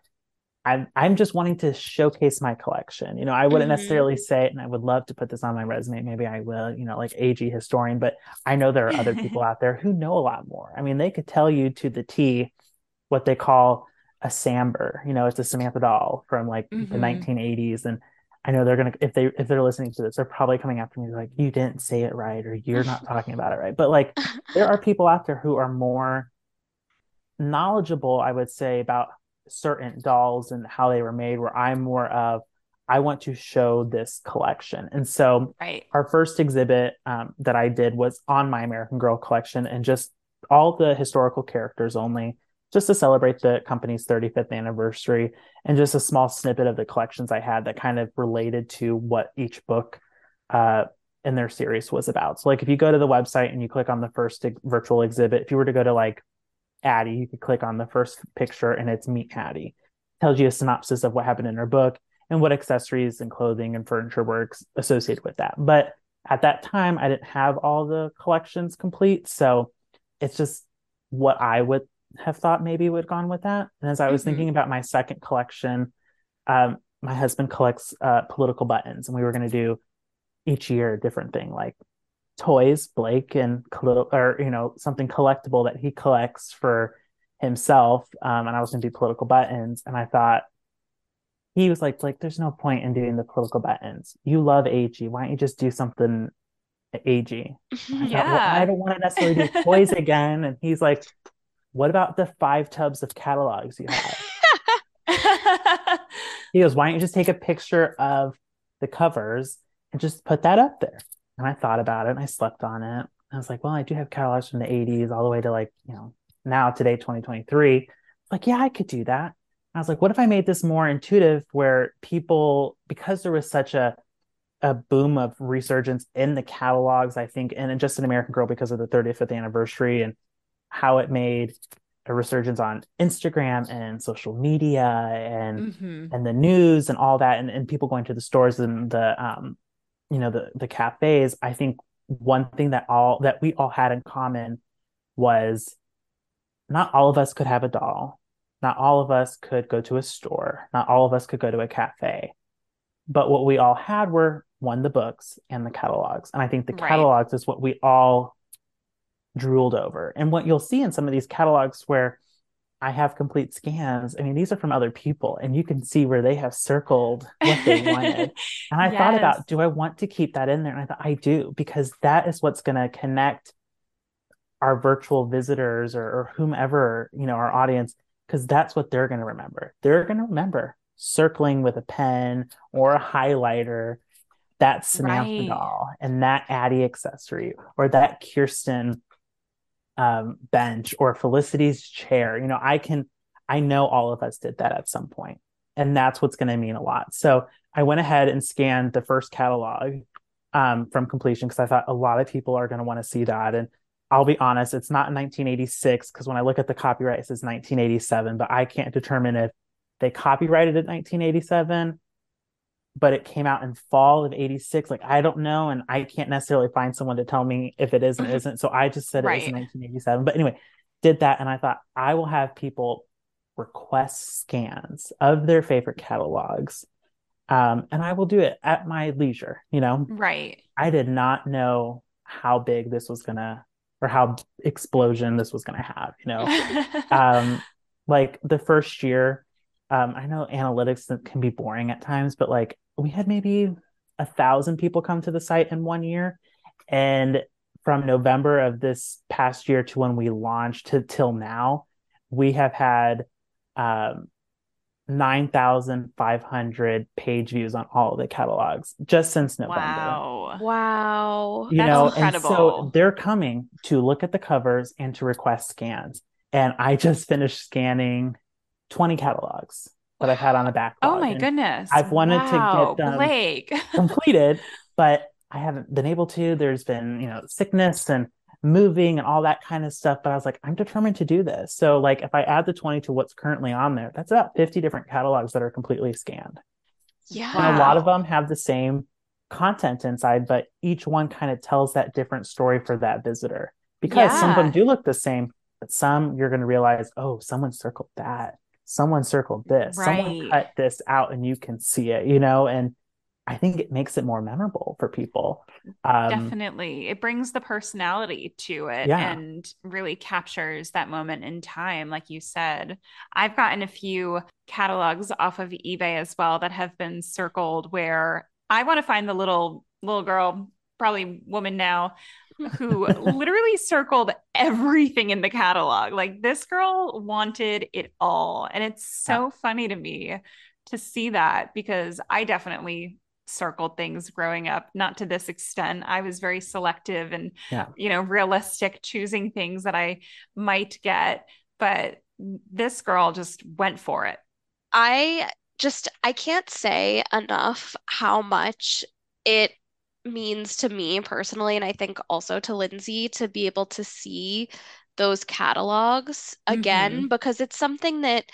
Speaker 3: I'm I'm just wanting to showcase my collection. You know, I wouldn't mm-hmm. necessarily say it, and I would love to put this on my resume. Maybe I will, you know, like AG historian, but I know there are other people out there who know a lot more. I mean, they could tell you to the T what they call a Samber. You know, it's a Samantha doll from like mm-hmm. the 1980s, and I know they're gonna if they if they're listening to this, they're probably coming after me like you didn't say it right or you're not talking about it right. But like there are people out there who are more knowledgeable, I would say, about certain dolls and how they were made. Where I'm more of I want to show this collection. And so
Speaker 2: right.
Speaker 3: our first exhibit um, that I did was on my American Girl collection and just all the historical characters only just to celebrate the company's 35th anniversary and just a small snippet of the collections I had that kind of related to what each book uh, in their series was about. So, like, if you go to the website and you click on the first virtual exhibit, if you were to go to like Addy, you could click on the first picture and it's Meet Addy. It tells you a synopsis of what happened in her book and what accessories and clothing and furniture works associated with that. But at that time, I didn't have all the collections complete. So it's just what I would have thought maybe would have gone with that. And as I was mm-hmm. thinking about my second collection, um, my husband collects uh, political buttons, and we were going to do each year a different thing, like toys, Blake, and or you know something collectible that he collects for himself. Um, and I was going to do political buttons, and I thought he was like, like, there's no point in doing the political buttons. You love AG. Why don't you just do something AG?
Speaker 2: yeah. Thought, well,
Speaker 3: I don't want to necessarily do toys again. And he's like, what about the five tubs of catalogs you have? he goes, why don't you just take a picture of the covers and just put that up there? And I thought about it and I slept on it. I was like, well, I do have catalogs from the 80s all the way to like, you know, now today, 2023. Like, yeah, I could do that. I was like, what if I made this more intuitive where people, because there was such a a boom of resurgence in the catalogs, I think, and just an American Girl because of the 35th anniversary and how it made a resurgence on Instagram and social media and mm-hmm. and the news and all that and, and people going to the stores and the um you know the the cafes i think one thing that all that we all had in common was not all of us could have a doll not all of us could go to a store not all of us could go to a cafe but what we all had were one the books and the catalogs and i think the catalogs right. is what we all drooled over. And what you'll see in some of these catalogs where I have complete scans, I mean, these are from other people, and you can see where they have circled what they wanted. and I yes. thought about, do I want to keep that in there? And I thought, I do, because that is what's going to connect our virtual visitors or, or whomever, you know, our audience, because that's what they're going to remember. They're going to remember circling with a pen or a highlighter that Samantha right. doll and that Addy accessory or that Kirsten um, bench or Felicity's chair. You know, I can, I know all of us did that at some point, and that's what's going to mean a lot. So I went ahead and scanned the first catalog um, from completion because I thought a lot of people are going to want to see that. And I'll be honest, it's not 1986 because when I look at the copyright, it says 1987, but I can't determine if they copyrighted it 1987 but it came out in fall of 86 like i don't know and i can't necessarily find someone to tell me if it is and mm-hmm. isn't so i just said right. it was 1987 but anyway did that and i thought i will have people request scans of their favorite catalogs um, and i will do it at my leisure you know
Speaker 2: right
Speaker 3: i did not know how big this was gonna or how explosion this was gonna have you know um, like the first year um, I know analytics can be boring at times, but like we had maybe a thousand people come to the site in one year. And from November of this past year to when we launched to till now, we have had um, 9,500 page views on all of the catalogs just since November.
Speaker 2: Wow.
Speaker 1: Wow.
Speaker 3: You That's know, incredible. and so they're coming to look at the covers and to request scans. And I just finished scanning 20 catalogs that I've had on the backlog.
Speaker 2: Oh my goodness.
Speaker 3: I've wanted
Speaker 2: wow.
Speaker 3: to get them
Speaker 2: Blake.
Speaker 3: completed, but I haven't been able to. There's been, you know, sickness and moving and all that kind of stuff. But I was like, I'm determined to do this. So like if I add the 20 to what's currently on there, that's about 50 different catalogs that are completely scanned.
Speaker 1: Yeah.
Speaker 3: And a lot of them have the same content inside, but each one kind of tells that different story for that visitor. Because yeah. some of them do look the same, but some you're going to realize, oh, someone circled that someone circled this, right. someone cut this out and you can see it, you know, and I think it makes it more memorable for people.
Speaker 2: Um, Definitely. It brings the personality to it yeah. and really captures that moment in time. Like you said, I've gotten a few catalogs off of eBay as well that have been circled where I want to find the little, little girl, probably woman now, who literally circled everything in the catalog. Like this girl wanted it all. And it's so yeah. funny to me to see that because I definitely circled things growing up, not to this extent. I was very selective and, yeah. you know, realistic, choosing things that I might get. But this girl just went for it.
Speaker 1: I just, I can't say enough how much it means to me personally, and I think also to Lindsey to be able to see those catalogs again mm-hmm. because it's something that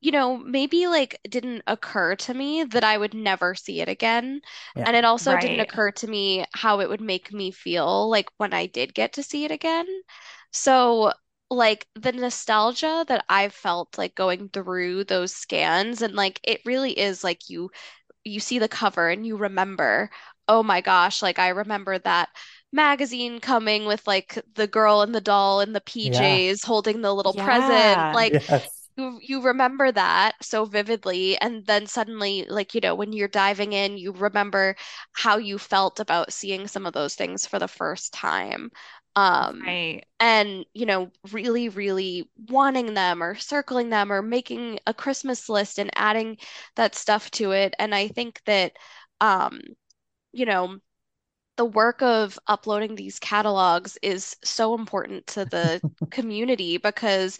Speaker 1: you know maybe like didn't occur to me that I would never see it again yeah. and it also right. didn't occur to me how it would make me feel like when I did get to see it again so like the nostalgia that I've felt like going through those scans and like it really is like you you see the cover and you remember oh my gosh, like I remember that magazine coming with like the girl and the doll and the PJs yeah. holding the little yeah. present. Like yes. you, you remember that so vividly. And then suddenly, like, you know, when you're diving in, you remember how you felt about seeing some of those things for the first time. Um,
Speaker 2: right.
Speaker 1: and you know, really, really wanting them or circling them or making a Christmas list and adding that stuff to it. And I think that um you know, the work of uploading these catalogs is so important to the community because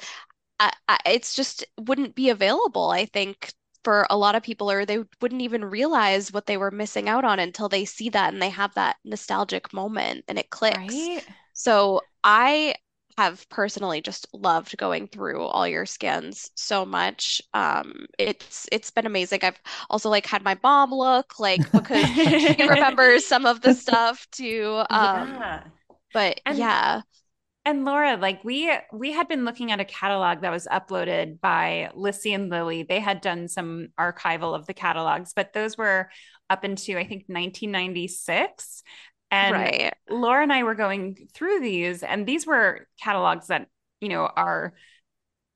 Speaker 1: I, I, it's just wouldn't be available, I think, for a lot of people, or they wouldn't even realize what they were missing out on until they see that and they have that nostalgic moment and it clicks. Right? So I have personally just loved going through all your scans so much. Um, it's it's been amazing. I've also like had my mom look like because she remembers some of the stuff too. Um, yeah. But and, yeah.
Speaker 2: And Laura, like we we had been looking at a catalog that was uploaded by Lissy and Lily. They had done some archival of the catalogs, but those were up into I think 1996. And right. Laura and I were going through these, and these were catalogs that, you know, are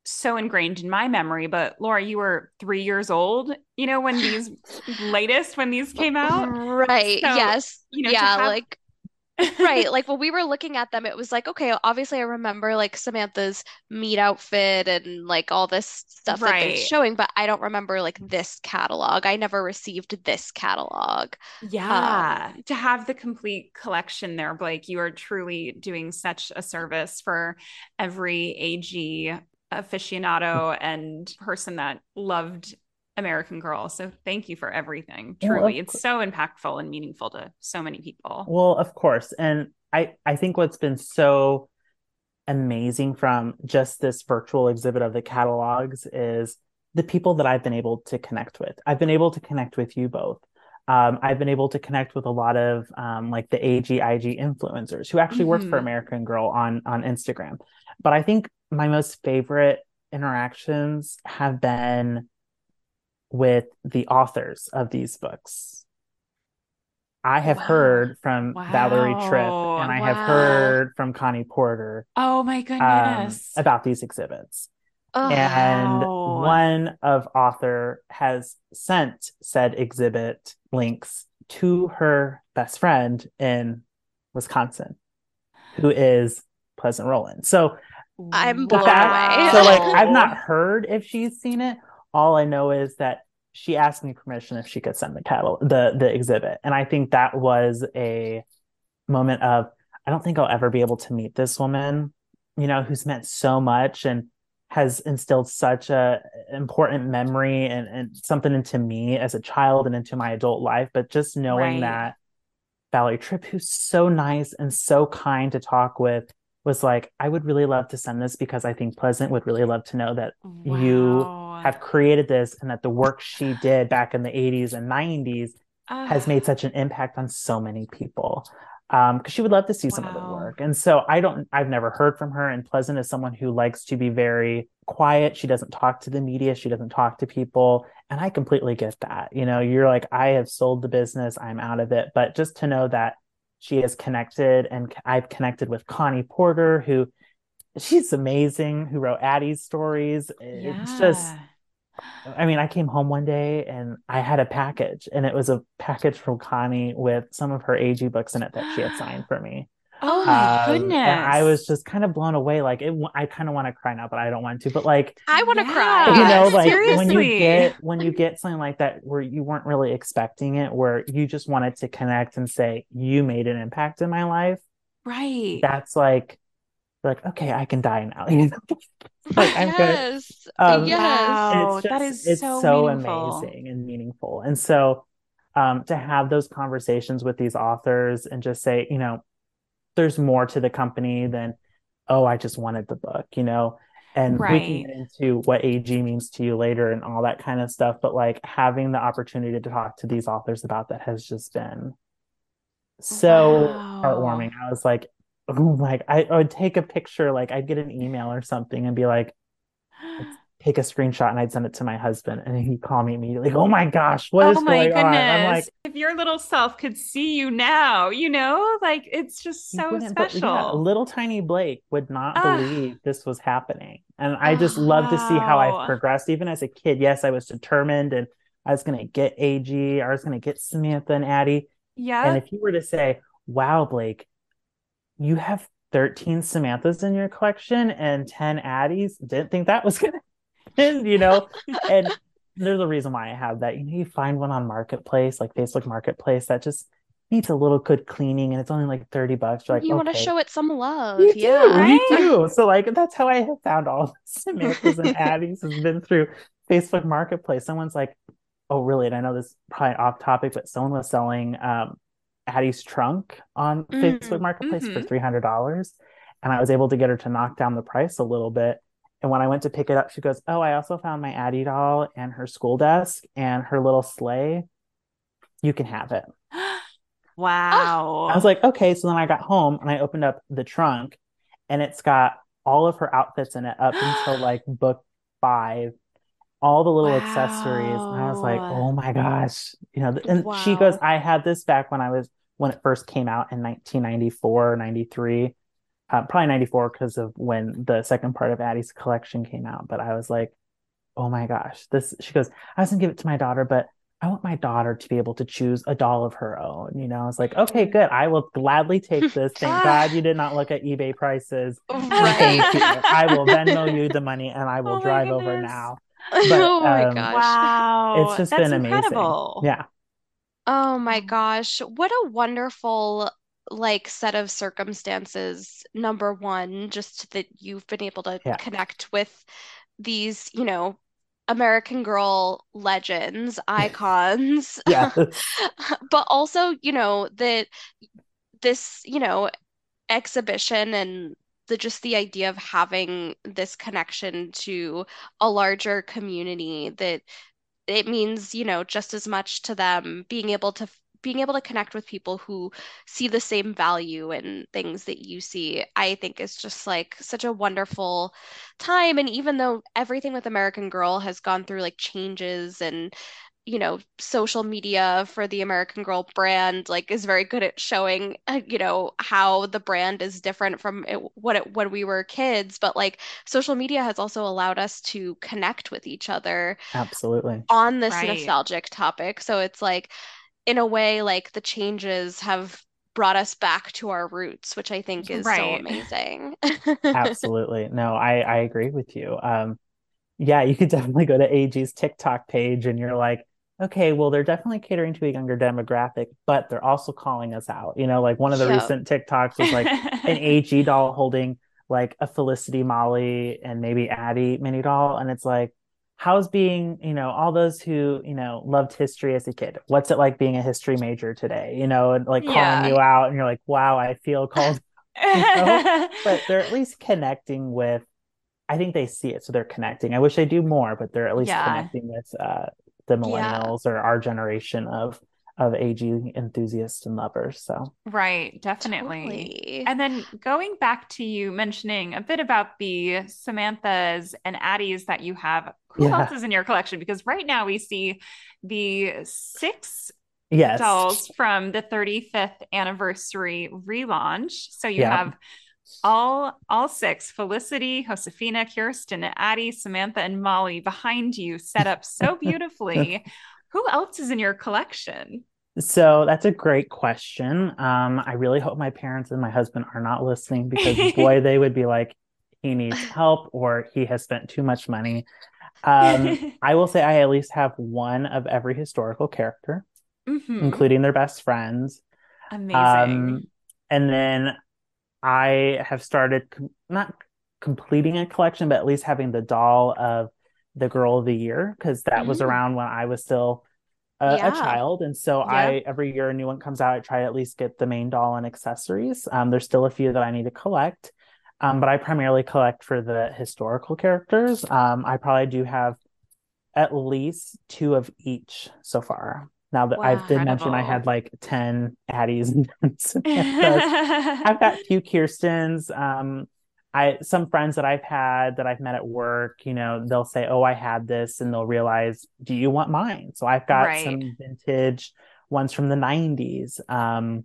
Speaker 2: so ingrained in my memory. But Laura, you were three years old, you know, when these latest, when these came out.
Speaker 1: Right. So, yes. You know, yeah. Have, like right. Like when we were looking at them, it was like, okay, obviously I remember like Samantha's Meet outfit and like all this stuff right. that they're showing, but I don't remember like this catalog. I never received this catalog.
Speaker 2: Yeah. Um, to have the complete collection there, Blake, you are truly doing such a service for every AG aficionado and person that loved American Girl. So thank you for everything. Truly, well, it's so impactful and meaningful to so many people.
Speaker 3: Well, of course. And I I think what's been so amazing from just this virtual exhibit of the catalogs is the people that I've been able to connect with. I've been able to connect with you both. Um, I've been able to connect with a lot of um, like the AGIG influencers who actually mm-hmm. work for mm-hmm. American Girl on on Instagram. But I think my most favorite interactions have been with the authors of these books. I have wow. heard from wow. Valerie Tripp and I wow. have heard from Connie Porter.
Speaker 2: Oh my goodness.
Speaker 3: Um, about these exhibits. Oh. And one of author has sent said exhibit links to her best friend in Wisconsin, who is Pleasant Rowland. So
Speaker 1: I'm blown away.
Speaker 3: So like I've not heard if she's seen it. All I know is that she asked me permission if she could send the cattle the the exhibit. And I think that was a moment of I don't think I'll ever be able to meet this woman, you know, who's meant so much and has instilled such a important memory and, and something into me as a child and into my adult life. But just knowing right. that Valerie Tripp, who's so nice and so kind to talk with, was like, I would really love to send this because I think Pleasant would really love to know that wow. you have created this and that the work she did back in the 80s and 90s uh, has made such an impact on so many people. Um because she would love to see wow. some of the work. And so i don't i've never heard from her and pleasant is someone who likes to be very quiet. She doesn't talk to the media. She doesn't talk to people. And i completely get that. You know you're like i have sold the business. I'm out of it. But just to know that she has connected and i've connected with connie porter who she's amazing who wrote addy's stories yeah. it's just I mean, I came home one day and I had a package, and it was a package from Connie with some of her AG books in it that she had signed for me.
Speaker 2: Oh my um, goodness!
Speaker 3: I was just kind of blown away. Like, it, I kind of want to cry now, but I don't want to. But like,
Speaker 1: I want to yeah. cry.
Speaker 3: You know, like Seriously. when you get when you get something like that where you weren't really expecting it, where you just wanted to connect and say you made an impact in my life.
Speaker 2: Right.
Speaker 3: That's like like, okay, I can die now.
Speaker 1: like, I'm yes. good. Um, yes.
Speaker 2: Wow. Just, that is
Speaker 3: it's
Speaker 2: so,
Speaker 3: so
Speaker 2: amazing
Speaker 3: and meaningful. And so um, to have those conversations with these authors and just say, you know, there's more to the company than, oh, I just wanted the book, you know, and right. we can get into what AG means to you later and all that kind of stuff. But like having the opportunity to talk to these authors about that has just been so wow. heartwarming. I was like, oh, like I, I would take a picture, like I'd get an email or something and be like, take a screenshot and I'd send it to my husband and he'd call me immediately. Oh my gosh, what oh is going goodness. on? I'm like,
Speaker 2: if your little self could see you now, you know, like it's just so special. Yeah,
Speaker 3: little tiny Blake would not uh, believe this was happening. And I just oh, love to see how I've progressed. Even as a kid, yes, I was determined and I was going to get AG, I was going to get Samantha and Addy.
Speaker 2: Yeah.
Speaker 3: And if you were to say, wow, Blake, you have 13 Samanthas in your collection and 10 Addys. Didn't think that was gonna end, you know? and there's a reason why I have that. You know, you find one on Marketplace, like Facebook Marketplace, that just needs a little good cleaning and it's only like 30 bucks. You're like,
Speaker 1: you
Speaker 3: okay.
Speaker 1: want to show it some love.
Speaker 3: You
Speaker 1: yeah.
Speaker 3: Do, right? You do. So like that's how I have found all Samanthas and Addys has been through Facebook Marketplace. Someone's like, oh really? And I know this is probably off topic, but someone was selling um Addy's trunk on mm, Facebook Marketplace mm-hmm. for three hundred dollars, and I was able to get her to knock down the price a little bit. And when I went to pick it up, she goes, "Oh, I also found my Addy doll and her school desk and her little sleigh. You can have it."
Speaker 2: wow!
Speaker 3: I was like, "Okay." So then I got home and I opened up the trunk, and it's got all of her outfits in it up until like book five all the little wow. accessories. And I was like, oh my gosh. You know, and wow. she goes, I had this back when I was, when it first came out in 1994, 93, uh, probably 94 because of when the second part of Addy's collection came out. But I was like, oh my gosh, this, she goes, I was gonna give it to my daughter, but I want my daughter to be able to choose a doll of her own. You know, I was like, okay, good. I will gladly take this. Thank God you did not look at eBay prices. Right. I will Venmo you the money and I will oh drive over now.
Speaker 1: But, oh my um, gosh.
Speaker 2: Wow.
Speaker 3: It's just That's been incredible. amazing. Yeah.
Speaker 1: Oh my gosh. What a wonderful like set of circumstances. Number one, just that you've been able to yeah. connect with these, you know, American Girl legends, icons. yeah. but also, you know, that this, you know, exhibition and the just the idea of having this connection to a larger community that it means, you know, just as much to them being able to being able to connect with people who see the same value in things that you see, I think is just like such a wonderful time. And even though everything with American Girl has gone through like changes and you know social media for the American Girl brand like is very good at showing uh, you know how the brand is different from it, what it when we were kids but like social media has also allowed us to connect with each other
Speaker 3: absolutely
Speaker 1: on this right. nostalgic topic so it's like in a way like the changes have brought us back to our roots which I think is right. so amazing
Speaker 3: absolutely no I I agree with you um yeah, you could definitely go to AG's TikTok page and you're like, okay, well, they're definitely catering to a younger demographic, but they're also calling us out. You know, like one of the yep. recent TikToks was like an AG doll holding like a Felicity Molly and maybe Addy mini doll. And it's like, how's being, you know, all those who, you know, loved history as a kid, what's it like being a history major today? You know, and like calling yeah. you out and you're like, wow, I feel called. you know? but they're at least connecting with I think they see it, so they're connecting. I wish they do more, but they're at least yeah. connecting with uh, the millennials yeah. or our generation of of AG enthusiasts and lovers. So
Speaker 2: right, definitely. Totally. And then going back to you mentioning a bit about the Samanthas and Addys that you have, who yeah. else is in your collection? Because right now we see the six yes. dolls from the 35th anniversary relaunch. So you yeah. have all all six felicity josefina kirsten addy samantha and molly behind you set up so beautifully who else is in your collection
Speaker 3: so that's a great question um, i really hope my parents and my husband are not listening because boy they would be like he needs help or he has spent too much money um, i will say i at least have one of every historical character mm-hmm. including their best friends
Speaker 2: amazing um,
Speaker 3: and then I have started com- not completing a collection, but at least having the doll of the girl of the year because that mm-hmm. was around when I was still a, yeah. a child, and so yeah. I every year a new one comes out, I try to at least get the main doll and accessories. Um, there's still a few that I need to collect, um, but I primarily collect for the historical characters. Um, I probably do have at least two of each so far. Now that wow, I did mention I had like 10 Addys and I've got a few Kirstens. Um, I some friends that I've had that I've met at work, you know, they'll say, "Oh, I had this," and they'll realize, "Do you want mine?" So I've got right. some vintage ones from the '90s. Um,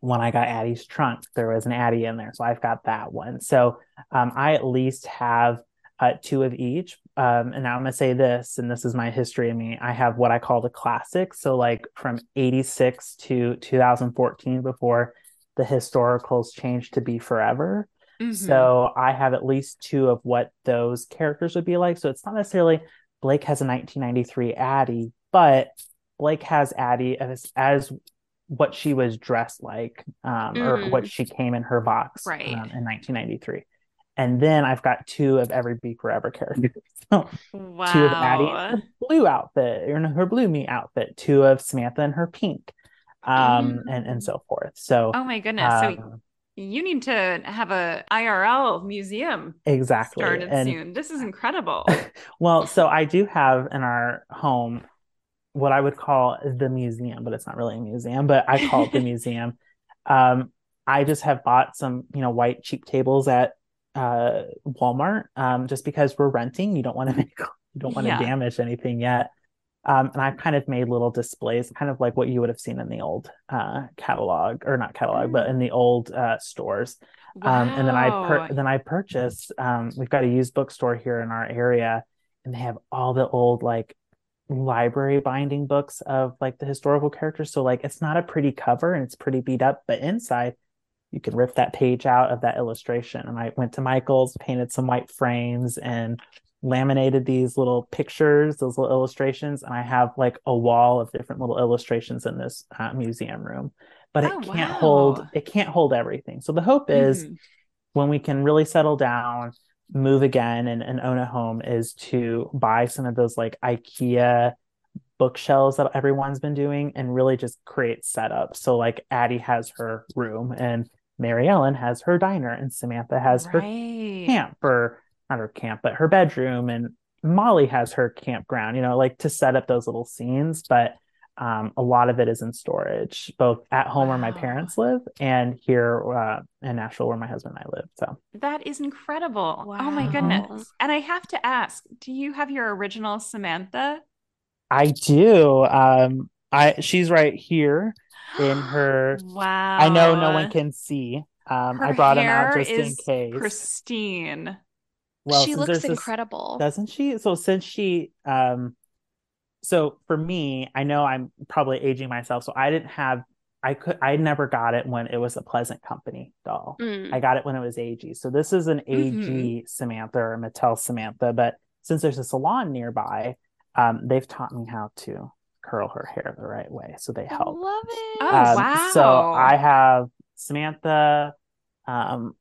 Speaker 3: when I got Addy's trunk, there was an Addy in there, so I've got that one. So um, I at least have uh, two of each. Um, and now I'm going to say this, and this is my history of me. I have what I call the classics. So, like from 86 to 2014, before the historicals changed to be forever. Mm-hmm. So, I have at least two of what those characters would be like. So, it's not necessarily Blake has a 1993 Addy, but Blake has Addy as, as what she was dressed like um, mm. or what she came in her box
Speaker 2: right. um,
Speaker 3: in 1993 and then I've got two of every Be Forever character. So wow. two of Addy blue outfit or her blue me outfit, two of Samantha and her pink, um, mm. and and so forth. So
Speaker 2: oh my goodness, um, so you need to have a IRL museum
Speaker 3: exactly
Speaker 2: started and, soon. This is incredible.
Speaker 3: well, so I do have in our home what I would call the museum, but it's not really a museum, but I call it the museum. Um, I just have bought some, you know, white cheap tables at uh, Walmart um, just because we're renting. You don't want to make you don't want to yeah. damage anything yet. Um, and I've kind of made little displays, kind of like what you would have seen in the old uh, catalog, or not catalog, mm. but in the old uh, stores. Wow. Um, and then I per- then I purchased. Um, we've got a used bookstore here in our area, and they have all the old like library binding books of like the historical characters. So like it's not a pretty cover and it's pretty beat up, but inside you can rip that page out of that illustration. And I went to Michael's, painted some white frames, and laminated these little pictures, those little illustrations. And I have like a wall of different little illustrations in this uh, museum room. But it oh, can't wow. hold it can't hold everything. So the hope is mm-hmm. when we can really settle down, move again and, and own a home is to buy some of those like IKEA bookshelves that everyone's been doing and really just create setups. So like Addy has her room and Maryellen has her diner and Samantha has right. her camp or not her camp, but her bedroom and Molly has her campground, you know, like to set up those little scenes. But um, a lot of it is in storage, both at home wow. where my parents live and here uh, in Nashville where my husband and I live. So
Speaker 2: that is incredible. Wow. Oh my goodness. And I have to ask, do you have your original Samantha?
Speaker 3: I do. Um, I she's right here in her.
Speaker 2: wow.
Speaker 3: I know no one can see. Um, I brought him out just in case.
Speaker 2: Pristine.
Speaker 1: Well, she looks incredible,
Speaker 3: this, doesn't she? So since she, um, so for me, I know I'm probably aging myself, so I didn't have. I could. I never got it when it was a Pleasant Company doll. Mm. I got it when it was AG. So this is an AG mm-hmm. Samantha or Mattel Samantha, but since there's a salon nearby, um, they've taught me how to curl her hair the right way. So they help.
Speaker 1: I love it.
Speaker 2: Oh, um, wow.
Speaker 3: So I have Samantha, um,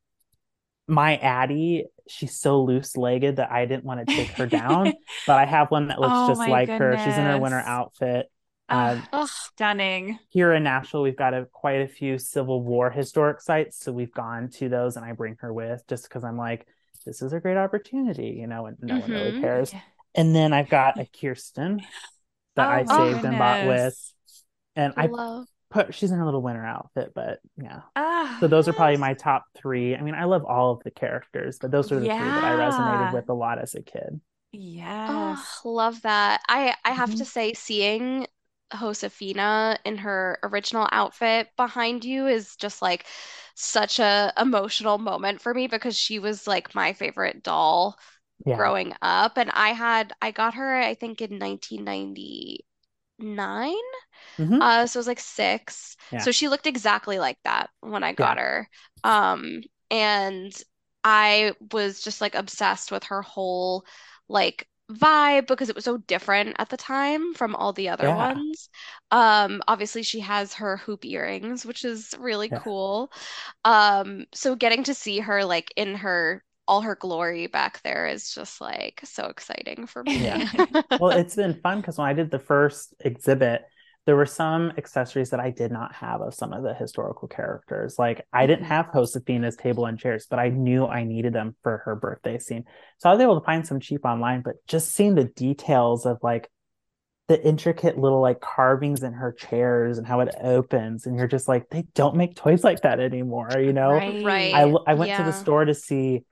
Speaker 3: my Addy, she's so loose legged that I didn't want to take her down, but I have one that looks oh, just like goodness. her. She's in her winter outfit.
Speaker 2: Uh, oh, stunning.
Speaker 3: Here in Nashville, we've got a, quite a few Civil War historic sites. So we've gone to those and I bring her with just because I'm like, this is a great opportunity, you know, and no mm-hmm. one really mm-hmm. cares. And then I've got a Kirsten that oh, I saved goodness. and bought with. And I, I put she's in a little winter outfit, but yeah.
Speaker 2: Ah,
Speaker 3: so those yes. are probably my top three. I mean, I love all of the characters, but those are the yeah. three that I resonated with a lot as a kid.
Speaker 2: Yeah,
Speaker 1: oh, love that. I I have mm-hmm. to say, seeing Josefina in her original outfit behind you is just like such a emotional moment for me because she was like my favorite doll yeah. growing up and I had I got her I think in 1999 mm-hmm. uh so it was like 6 yeah. so she looked exactly like that when I got yeah. her um and I was just like obsessed with her whole like vibe because it was so different at the time from all the other yeah. ones. Um, obviously she has her hoop earrings, which is really yeah. cool. Um, so getting to see her like in her all her glory back there is just like so exciting for me.
Speaker 3: Yeah. well, it's been fun because when I did the first exhibit, there were some accessories that I did not have of some of the historical characters. Like I didn't mm-hmm. have Josefina's table and chairs, but I knew I needed them for her birthday scene. So I was able to find some cheap online, but just seeing the details of like the intricate little like carvings in her chairs and how it opens and you're just like they don't make toys like that anymore you know
Speaker 1: right, right.
Speaker 3: i, I went yeah. to the store to see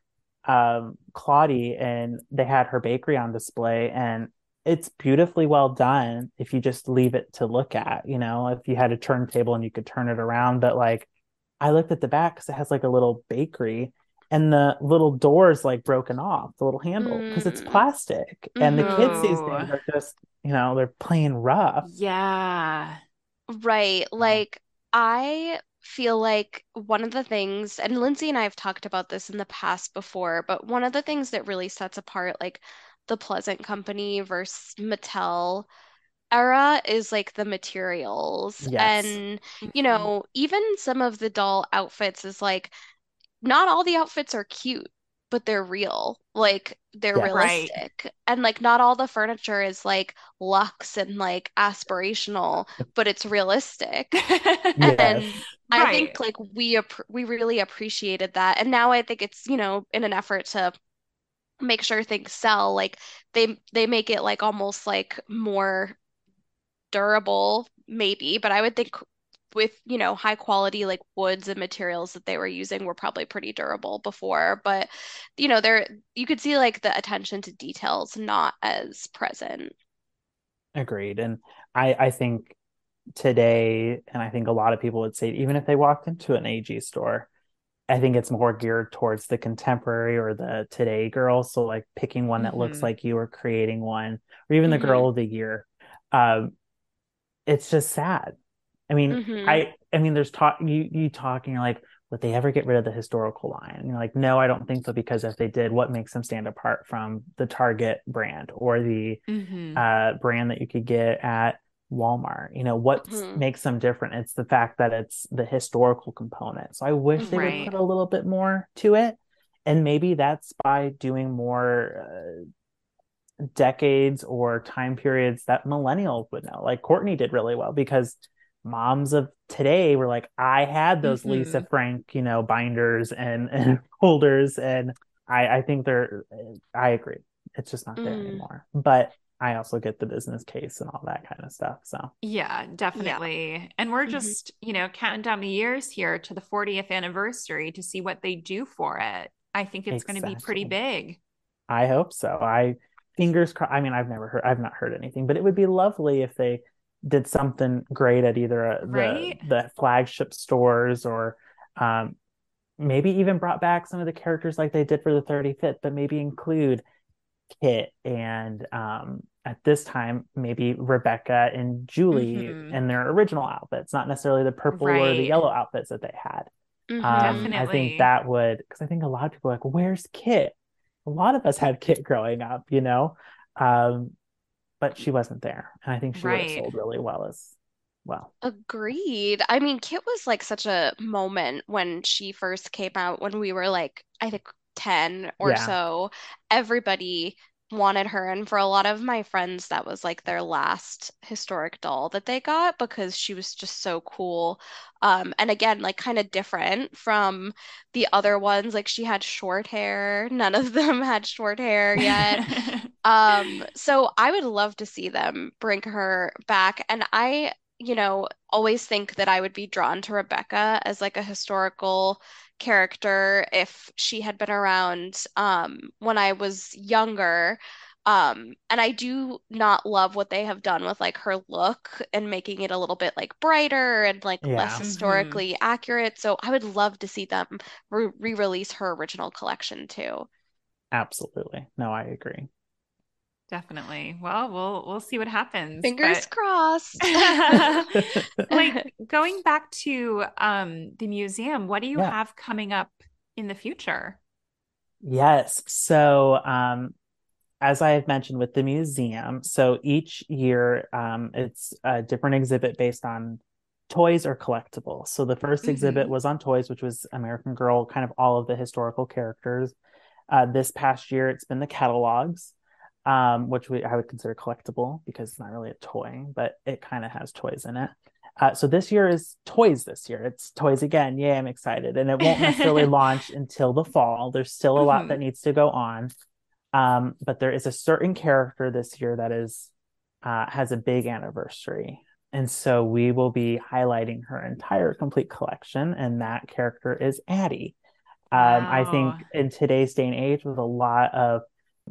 Speaker 3: um, Claudie and they had her bakery on display and it's beautifully well done if you just leave it to look at, you know, if you had a turntable and you could turn it around. But like I looked at the back because it has like a little bakery and the little doors like broken off, the little handle, because mm. it's plastic. And the kids these days are just, you know, they're playing rough.
Speaker 2: Yeah.
Speaker 1: Right. Like I feel like one of the things, and Lindsey and I have talked about this in the past before, but one of the things that really sets apart like the Pleasant Company versus Mattel era is like the materials.
Speaker 3: Yes.
Speaker 1: And, you mm-hmm. know, even some of the doll outfits is like, not all the outfits are cute but they're real. Like they're yeah, realistic. Right. And like not all the furniture is like luxe and like aspirational, but it's realistic. yes. And I right. think like we we really appreciated that. And now I think it's, you know, in an effort to make sure things sell, like they they make it like almost like more durable maybe, but I would think with you know high quality like woods and materials that they were using were probably pretty durable before but you know there you could see like the attention to details not as present.
Speaker 3: Agreed and i i think today and i think a lot of people would say even if they walked into an ag store i think it's more geared towards the contemporary or the today girl so like picking one that mm-hmm. looks like you or creating one or even mm-hmm. the girl of the year um it's just sad I mean, mm-hmm. I I mean, there's talk you talk and you talking like, would they ever get rid of the historical line? And you're like, no, I don't think so because if they did, what makes them stand apart from the Target brand or the mm-hmm. uh, brand that you could get at Walmart? You know, what mm-hmm. makes them different? It's the fact that it's the historical component. So I wish they right. would put a little bit more to it. and maybe that's by doing more uh, decades or time periods that millennials would know like courtney did really well because moms of today were like i had those mm-hmm. lisa frank you know binders and, and holders and i i think they're i agree it's just not there mm. anymore but I also get the business case and all that kind of stuff. So,
Speaker 2: yeah, definitely. Yeah. And we're mm-hmm. just, mm-hmm. you know, counting down the years here to the 40th anniversary to see what they do for it. I think it's exactly. going to be pretty big.
Speaker 3: I hope so. I fingers crossed. I mean, I've never heard, I've not heard anything, but it would be lovely if they did something great at either a, right? the, the flagship stores or um, maybe even brought back some of the characters like they did for the 35th, but maybe include Kit and um, at this time maybe Rebecca and Julie mm-hmm. in their original outfits, not necessarily the purple right. or the yellow outfits that they had. Mm-hmm, um, I think that would because I think a lot of people like, where's Kit? A lot of us had Kit growing up, you know, um, but she wasn't there, and I think she right. would have sold really well as well.
Speaker 1: Agreed. I mean, Kit was like such a moment when she first came out when we were like, I think 10 or yeah. so, everybody wanted her. And for a lot of my friends, that was like their last historic doll that they got because she was just so cool. Um, and again, like kind of different from the other ones. Like she had short hair. None of them had short hair yet. um, so I would love to see them bring her back. And I, you know, always think that I would be drawn to Rebecca as like a historical character if she had been around um, when I was younger. Um, and I do not love what they have done with like her look and making it a little bit like brighter and like yeah. less mm-hmm. historically mm-hmm. accurate. So I would love to see them re release her original collection too.
Speaker 3: Absolutely. No, I agree.
Speaker 2: Definitely. Well, we'll we'll see what happens.
Speaker 1: Fingers but... crossed.
Speaker 2: like going back to um the museum, what do you yeah. have coming up in the future?
Speaker 3: Yes. So um as I have mentioned with the museum, so each year um, it's a different exhibit based on toys or collectibles. So the 1st mm-hmm. exhibit was on toys, which was American Girl, kind of all of the historical characters. Uh, this past year, it's been the catalogs um, which we I would consider collectible because it's not really a toy, but it kind of has toys in it. Uh, so this year is toys. This year it's toys again. Yay, I'm excited, and it won't necessarily launch until the fall. There's still a mm-hmm. lot that needs to go on, um, but there is a certain character this year that is uh, has a big anniversary, and so we will be highlighting her entire complete collection, and that character is Addy. Um, wow. I think in today's day and age, with a lot of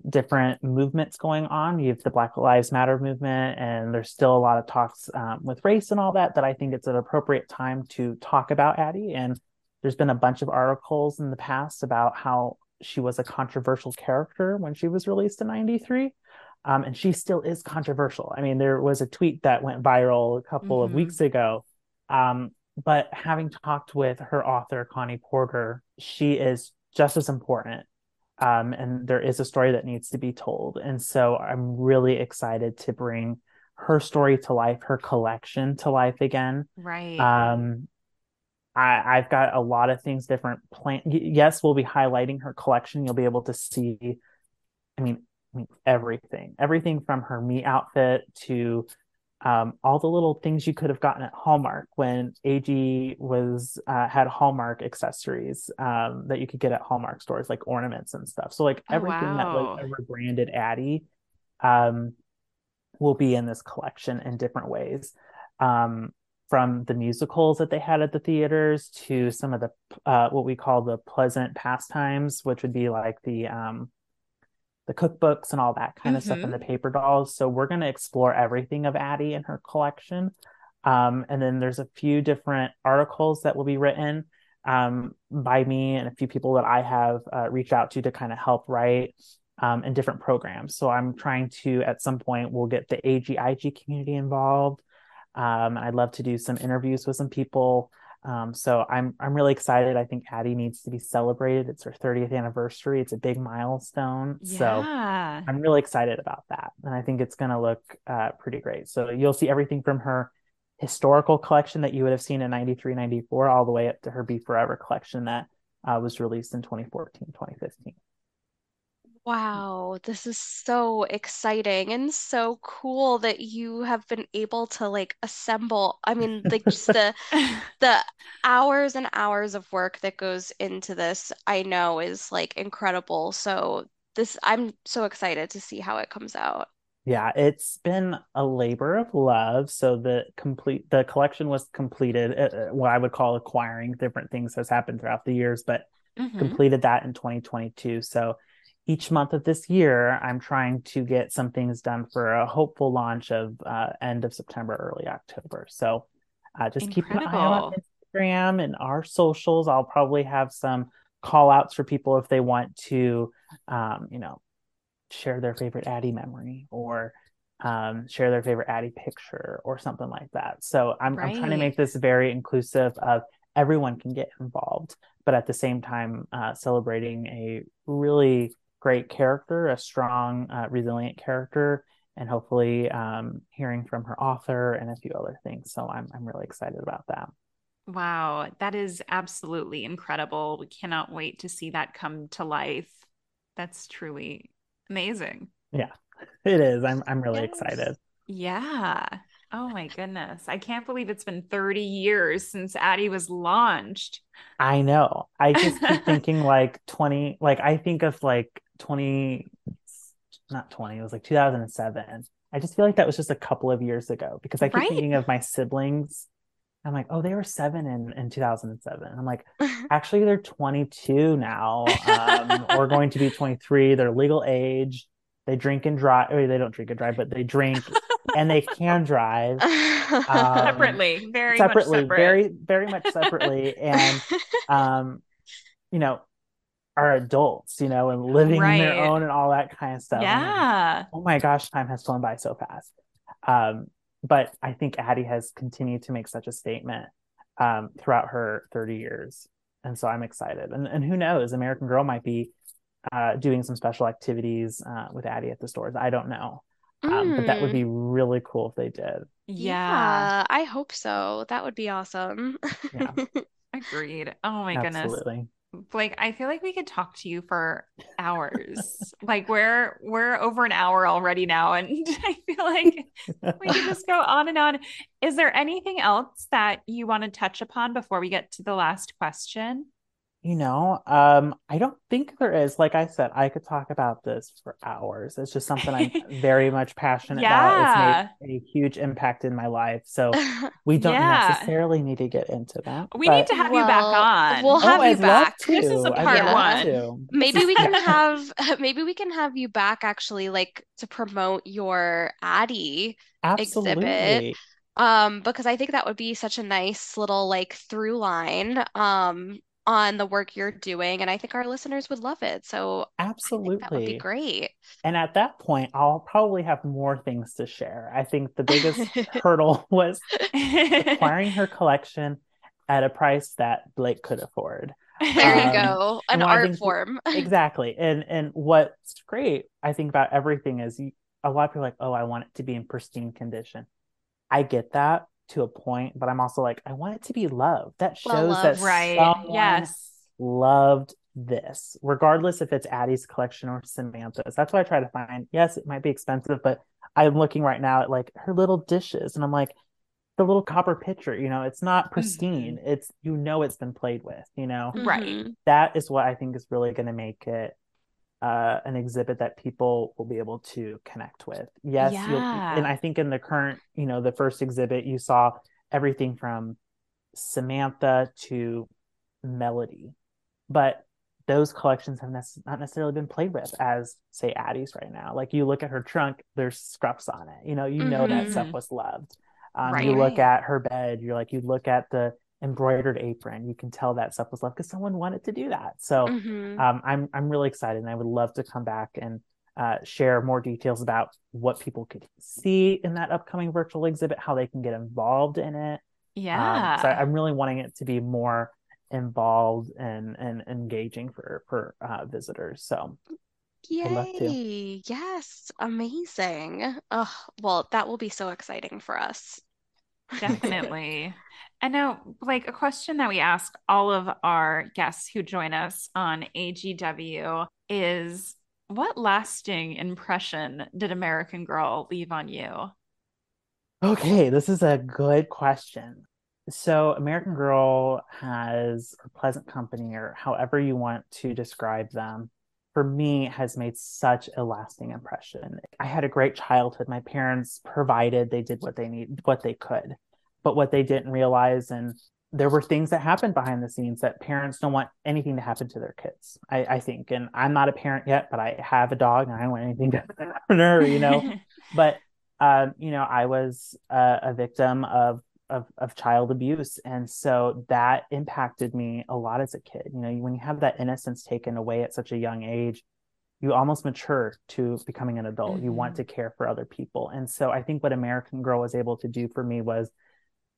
Speaker 3: different movements going on. You have the Black Lives Matter movement, and there's still a lot of talks um, with race and all that. That I think it's an appropriate time to talk about Addy. And there's been a bunch of articles in the past about how she was a controversial character when she was released in '93. Um, and she still is controversial. I mean, there was a tweet that went viral a couple mm-hmm. of weeks ago. Um, but having talked with her author, Connie Porter, she is just as important um, and there is a story that needs to be told. And so I'm really excited to bring her story to life, her collection to life again.
Speaker 2: Right.
Speaker 3: Um, I, I've got a lot of things different plan. Yes, we'll be highlighting her collection. You'll be able to see, I mean, I mean everything, everything from her Meet outfit to um, all the little things you could have gotten at Hallmark when AG was uh, had Hallmark accessories um, that you could get at Hallmark stores, like ornaments and stuff. So like oh, everything wow. that like ever branded Addy um, will be in this collection in different ways. Um, from the musicals that they had at the theaters to some of the uh, what we call the pleasant pastimes, which would be like the um, the cookbooks and all that kind of mm-hmm. stuff and the paper dolls. So we're going to explore everything of Addy and her collection. Um, and then there's a few different articles that will be written um, by me and a few people that I have uh, reached out to to kind of help write um, in different programs. So I'm trying to, at some point, we'll get the AGIG community involved. Um, I'd love to do some interviews with some people um, so I'm I'm really excited. I think Addy needs to be celebrated. It's her 30th anniversary. It's a big milestone. Yeah. So I'm really excited about that, and I think it's going to look uh, pretty great. So you'll see everything from her historical collection that you would have seen in 93, 94, all the way up to her Be Forever collection that uh, was released in 2014, 2015.
Speaker 1: Wow, this is so exciting and so cool that you have been able to like assemble. I mean, like just the the hours and hours of work that goes into this, I know is like incredible. So this, I'm so excited to see how it comes out.
Speaker 3: Yeah, it's been a labor of love. So the complete the collection was completed. Uh, uh what I would call acquiring different things has happened throughout the years, but mm-hmm. completed that in 2022. So each month of this year, I'm trying to get some things done for a hopeful launch of uh, end of September, early October. So uh, just Incredible. keep an eye on Instagram and our socials. I'll probably have some call outs for people if they want to, um, you know, share their favorite Addy memory or um, share their favorite Addy picture or something like that. So I'm, right. I'm trying to make this very inclusive of everyone can get involved, but at the same time, uh, celebrating a really great character, a strong, uh, resilient character, and hopefully um, hearing from her author and a few other things. So I'm I'm really excited about that.
Speaker 2: Wow, that is absolutely incredible. We cannot wait to see that come to life. That's truly amazing.
Speaker 3: Yeah, it is. I'm I'm really yes. excited.
Speaker 2: Yeah. Oh my goodness. I can't believe it's been 30 years since Addy was launched.
Speaker 3: I know. I just keep thinking like 20, like I think of like 20 not 20 it was like 2007 i just feel like that was just a couple of years ago because i keep right? thinking of my siblings. I'm like oh they were seven in, in 2007 i'm like actually they're 22 now. Um, or going to be 23 they're legal age. They drink and drive or they don't drink and drive but they drink and they can drive.
Speaker 2: Um, separately. Very
Speaker 3: separately
Speaker 2: separate.
Speaker 3: very very much separately. And um you know are adults, you know, and living right. their own and all that kind of stuff.
Speaker 2: Yeah.
Speaker 3: Like, oh my gosh, time has flown by so fast. Um, but I think Addy has continued to make such a statement um, throughout her 30 years. And so I'm excited. And, and who knows, American Girl might be uh, doing some special activities uh, with Addy at the stores. I don't know. Um, mm. But that would be mm. really cool if they did.
Speaker 1: Yeah. yeah I hope so. That would be awesome.
Speaker 2: yeah. Agreed. Oh my Absolutely. goodness. Blake, I feel like we could talk to you for hours. like we're we're over an hour already now, and I feel like we can just go on and on. Is there anything else that you want to touch upon before we get to the last question?
Speaker 3: You know, um, I don't think there is. Like I said, I could talk about this for hours. It's just something I'm very much passionate yeah. about. It's made a huge impact in my life. So we don't yeah. necessarily need to get into that.
Speaker 2: We but... need to have well, you back on.
Speaker 1: We'll have oh, you I'd back.
Speaker 2: This is a part one.
Speaker 1: Maybe we can have maybe we can have you back actually like to promote your Addy Absolutely. exhibit um because i think that would be such a nice little like through line um on the work you're doing and i think our listeners would love it. So
Speaker 3: absolutely
Speaker 1: that would be great.
Speaker 3: And at that point i'll probably have more things to share. I think the biggest hurdle was acquiring her collection at a price that blake could afford.
Speaker 1: There um, you go. An art form.
Speaker 3: Exactly. And and what's great i think about everything is a lot of people are like oh i want it to be in pristine condition. I get that to a point, but I'm also like, I want it to be loved. That shows well that right. someone yes. loved this, regardless if it's Addy's collection or Samantha's. That's what I try to find. Yes, it might be expensive, but I'm looking right now at like her little dishes, and I'm like, the little copper pitcher, you know, it's not pristine. Mm-hmm. It's you know it's been played with, you know.
Speaker 2: Right. Mm-hmm.
Speaker 3: That is what I think is really going to make it uh, an exhibit that people will be able to connect with. Yes, yeah. and I think in the current, you know, the first exhibit, you saw everything from Samantha to Melody, but those collections have ne- not necessarily been played with as say Addy's right now. Like you look at her trunk, there's scruffs on it. You know, you mm-hmm. know that stuff mm-hmm. was loved. Um, right. You look at her bed, you're like, you look at the embroidered apron. You can tell that stuff was left because someone wanted to do that. So mm-hmm. um, I'm I'm really excited, and I would love to come back and uh, share more details about what people could see in that upcoming virtual exhibit, how they can get involved in it.
Speaker 2: Yeah.
Speaker 3: Um, so I'm really wanting it to be more involved and and engaging for for uh, visitors. So
Speaker 1: Yay! Yes, amazing. Oh, well, that will be so exciting for us.
Speaker 2: Definitely. And now, like a question that we ask all of our guests who join us on AGW is what lasting impression did American Girl leave on you?
Speaker 3: Okay, this is a good question. So, American Girl has, or Pleasant Company, or however you want to describe them, for me has made such a lasting impression. I had a great childhood. My parents provided, they did what they need, what they could. But what they didn't realize, and there were things that happened behind the scenes that parents don't want anything to happen to their kids. I, I think, and I'm not a parent yet, but I have a dog, and I don't want anything to happen to her, you know. but um, you know, I was a, a victim of, of of child abuse, and so that impacted me a lot as a kid. You know, when you have that innocence taken away at such a young age, you almost mature to becoming an adult. Mm-hmm. You want mm-hmm. to care for other people, and so I think what American Girl was able to do for me was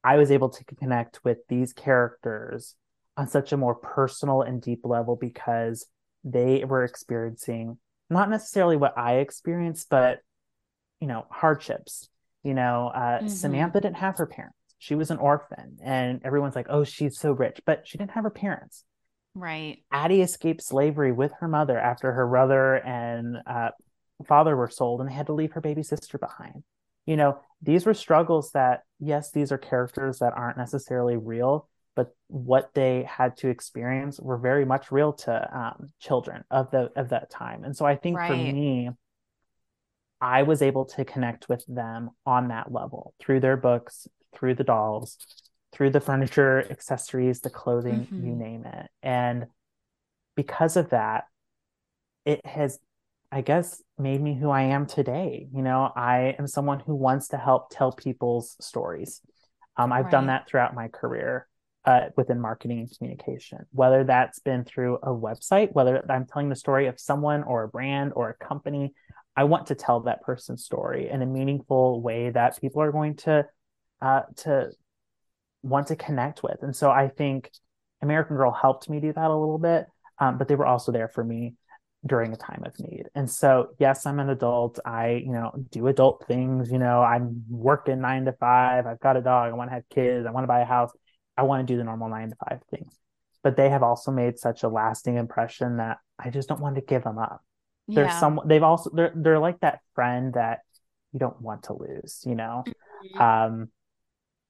Speaker 3: I was able to connect with these characters on such a more personal and deep level because they were experiencing not necessarily what I experienced, but you know, hardships. You know, uh, mm-hmm. Samantha didn't have her parents; she was an orphan, and everyone's like, "Oh, she's so rich," but she didn't have her parents.
Speaker 2: Right.
Speaker 3: Addy escaped slavery with her mother after her brother and uh, father were sold, and they had to leave her baby sister behind you know these were struggles that yes these are characters that aren't necessarily real but what they had to experience were very much real to um, children of the of that time and so i think right. for me i was able to connect with them on that level through their books through the dolls through the furniture accessories the clothing mm-hmm. you name it and because of that it has I guess made me who I am today. You know, I am someone who wants to help tell people's stories. Um, I've right. done that throughout my career uh, within marketing and communication, whether that's been through a website, whether I'm telling the story of someone or a brand or a company. I want to tell that person's story in a meaningful way that people are going to uh, to want to connect with. And so I think American Girl helped me do that a little bit, um, but they were also there for me during a time of need. And so, yes, I'm an adult. I, you know, do adult things. You know, I'm working nine to five. I've got a dog. I want to have kids. I want to buy a house. I want to do the normal nine to five things. But they have also made such a lasting impression that I just don't want to give them up. Yeah. There's some, they've also, they're, they're like that friend that you don't want to lose, you know? Mm-hmm. Um,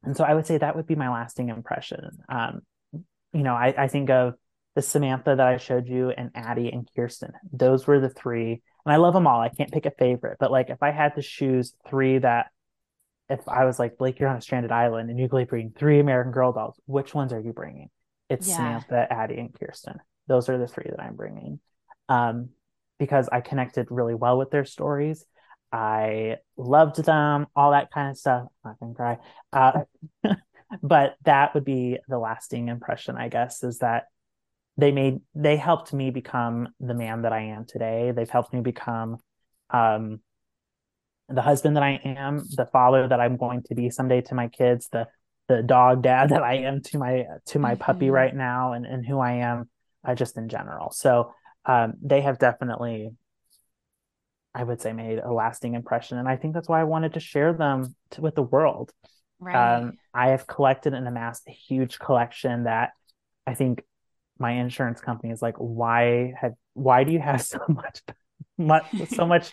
Speaker 3: and so I would say that would be my lasting impression. Um, you know, I, I think of the Samantha that I showed you, and Addy and Kirsten. Those were the three. And I love them all. I can't pick a favorite, but like if I had to choose three that, if I was like, Blake, you're on a stranded island and you're bringing three American Girl dolls, which ones are you bringing? It's yeah. Samantha, Addy, and Kirsten. Those are the three that I'm bringing. Um, because I connected really well with their stories. I loved them, all that kind of stuff. I'm not gonna cry. Uh, but that would be the lasting impression, I guess, is that they made they helped me become the man that I am today. They've helped me become um, the husband that I am, the father that I'm going to be someday to my kids, the the dog dad that I am to my to my mm-hmm. puppy right now, and and who I am uh, just in general. So um, they have definitely, I would say, made a lasting impression, and I think that's why I wanted to share them to, with the world. Right. Um, I have collected and amassed a huge collection that I think my insurance company is like, why have why do you have so much, much so much,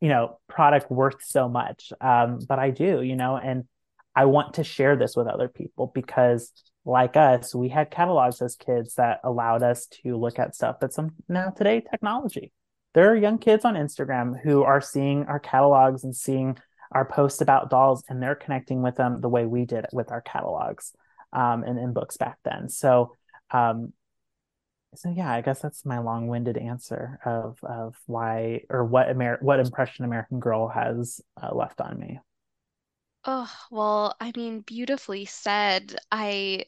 Speaker 3: you know, product worth so much? Um, but I do, you know, and I want to share this with other people because like us, we had catalogs as kids that allowed us to look at stuff that's some now today technology. There are young kids on Instagram who are seeing our catalogs and seeing our posts about dolls and they're connecting with them the way we did with our catalogs um, and in books back then. So um, so yeah, I guess that's my long-winded answer of of why or what Amer- what impression American Girl has uh, left on me.
Speaker 1: Oh, well, I mean, beautifully said. I,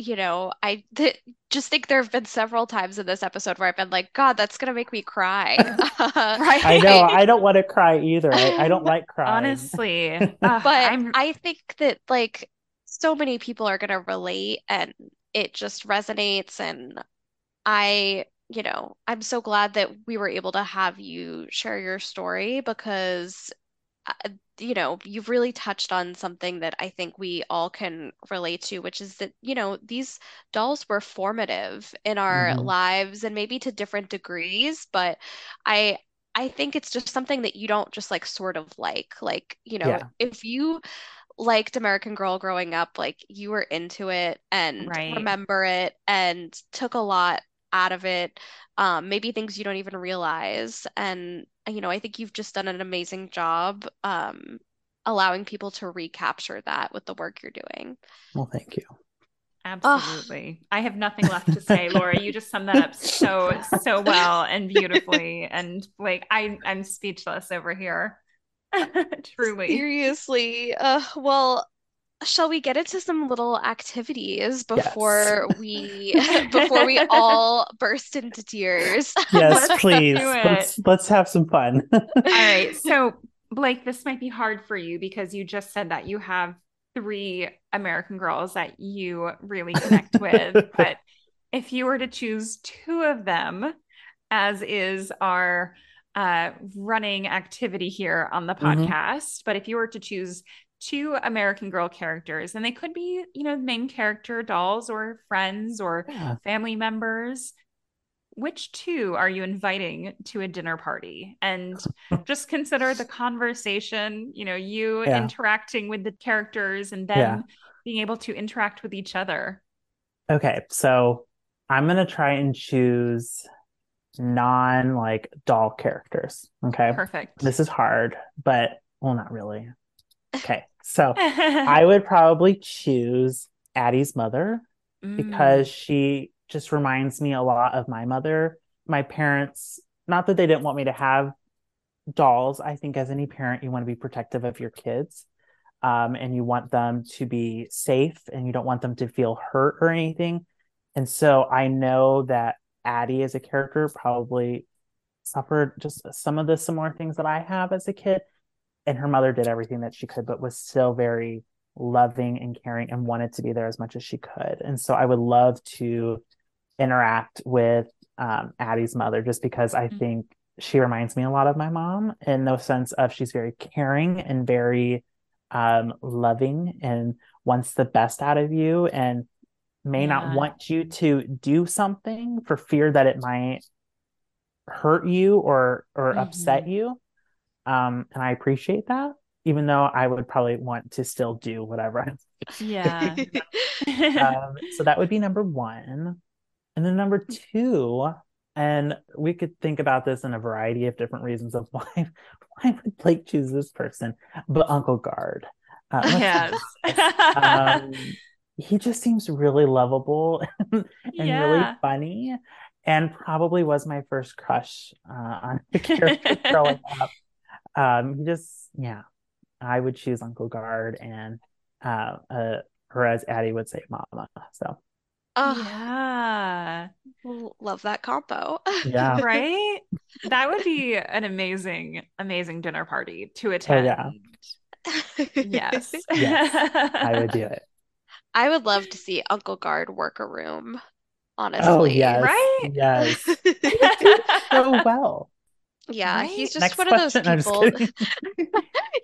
Speaker 1: you know, I th- just think there have been several times in this episode where I've been like, God, that's gonna make me cry.
Speaker 3: right? I know. I don't want to cry either. I, I don't like crying.
Speaker 2: Honestly, uh,
Speaker 1: but I'm... I think that like so many people are gonna relate, and it just resonates and I, you know, I'm so glad that we were able to have you share your story because uh, you know, you've really touched on something that I think we all can relate to, which is that, you know, these dolls were formative in our
Speaker 3: Mm-hmm.
Speaker 1: lives and maybe to different degrees, but I I think it's just something that you don't just like sort of like. Like, you know,
Speaker 3: Yeah.
Speaker 1: if you liked American Girl growing up, like you were into it and
Speaker 2: Right.
Speaker 1: remember it and took a lot out of it. Um, maybe things you don't even realize. And, you know, I think you've just done an amazing job um, allowing people to recapture that with the work you're doing.
Speaker 3: Well, thank you.
Speaker 2: Absolutely. I have nothing left to say, Laura. You just summed that up so, so well and beautifully. And like I I'm speechless over here. Truly.
Speaker 1: Seriously. Uh, well, shall we get into some little activities before we before we all burst into tears?
Speaker 3: Yes,
Speaker 2: Let's
Speaker 3: please. Let's let's have some fun.
Speaker 2: All right. So, Blake, this might be hard for you because you just said that you have three American girls that you really connect with. But if you were to choose two of them, as is our uh, running activity here on the
Speaker 3: Mhm.
Speaker 2: podcast, but if you were to choose two American Girl characters, and they could be, you know, main character dolls or friends or
Speaker 3: Yeah.
Speaker 2: family members, which two are you inviting to a dinner party? And just consider the conversation, you know, you
Speaker 3: Yeah.
Speaker 2: interacting with the characters and them
Speaker 3: Yeah.
Speaker 2: being able to interact with each other.
Speaker 3: Okay, so I'm gonna try and choose non like doll characters. Okay.
Speaker 2: Perfect.
Speaker 3: This is hard, but well, not really. Okay, so I would probably choose Addy's mother
Speaker 2: Mm.
Speaker 3: because she just reminds me a lot of my mother. My parents, not that they didn't want me to have dolls. I think as any parent, you want to be protective of your kids. Um, and you want them to be safe and you don't want them to feel hurt or anything. And so I know that Addy as a character probably suffered just some of the similar things that I have as a kid. And her mother did everything that she could, but was still very loving and caring and wanted to be there as much as she could. And so I would love to interact with um, Addy's mother just because I
Speaker 2: Mhm.
Speaker 3: think she reminds me a lot of my mom in the sense of she's very caring and very um, loving and wants the best out of you and may not want you to do something for fear that it might hurt you or or upset you. Um, and I appreciate that, even though I would probably want to still do whatever I'm
Speaker 2: Yeah.
Speaker 3: um, so that would be number one. And then number two, and we could think about this in a variety of different reasons of why why would Blake choose this person, but Uncle Gard. Uh,
Speaker 2: yes.
Speaker 3: um, he just seems really lovable and really funny, and probably was my first crush uh, on the character growing up. Um, he just, yeah, I would choose Uncle Gard, and uh, uh, or as Addy would say, Mama. So
Speaker 1: Oh,
Speaker 2: yeah.
Speaker 1: love that combo.
Speaker 3: yeah,
Speaker 2: Right? That would be an amazing, amazing dinner party to
Speaker 3: oh
Speaker 2: attend.
Speaker 3: yeah,
Speaker 2: Yes.
Speaker 3: Yes, I would do it.
Speaker 1: I would love to see Uncle Gard work a room,
Speaker 3: Oh
Speaker 1: honestly.
Speaker 3: yes,
Speaker 2: right?
Speaker 3: yes, so well.
Speaker 1: Yeah,
Speaker 2: Right?
Speaker 1: he's just
Speaker 3: Next
Speaker 1: one of those
Speaker 3: question. No, I'm just
Speaker 1: people.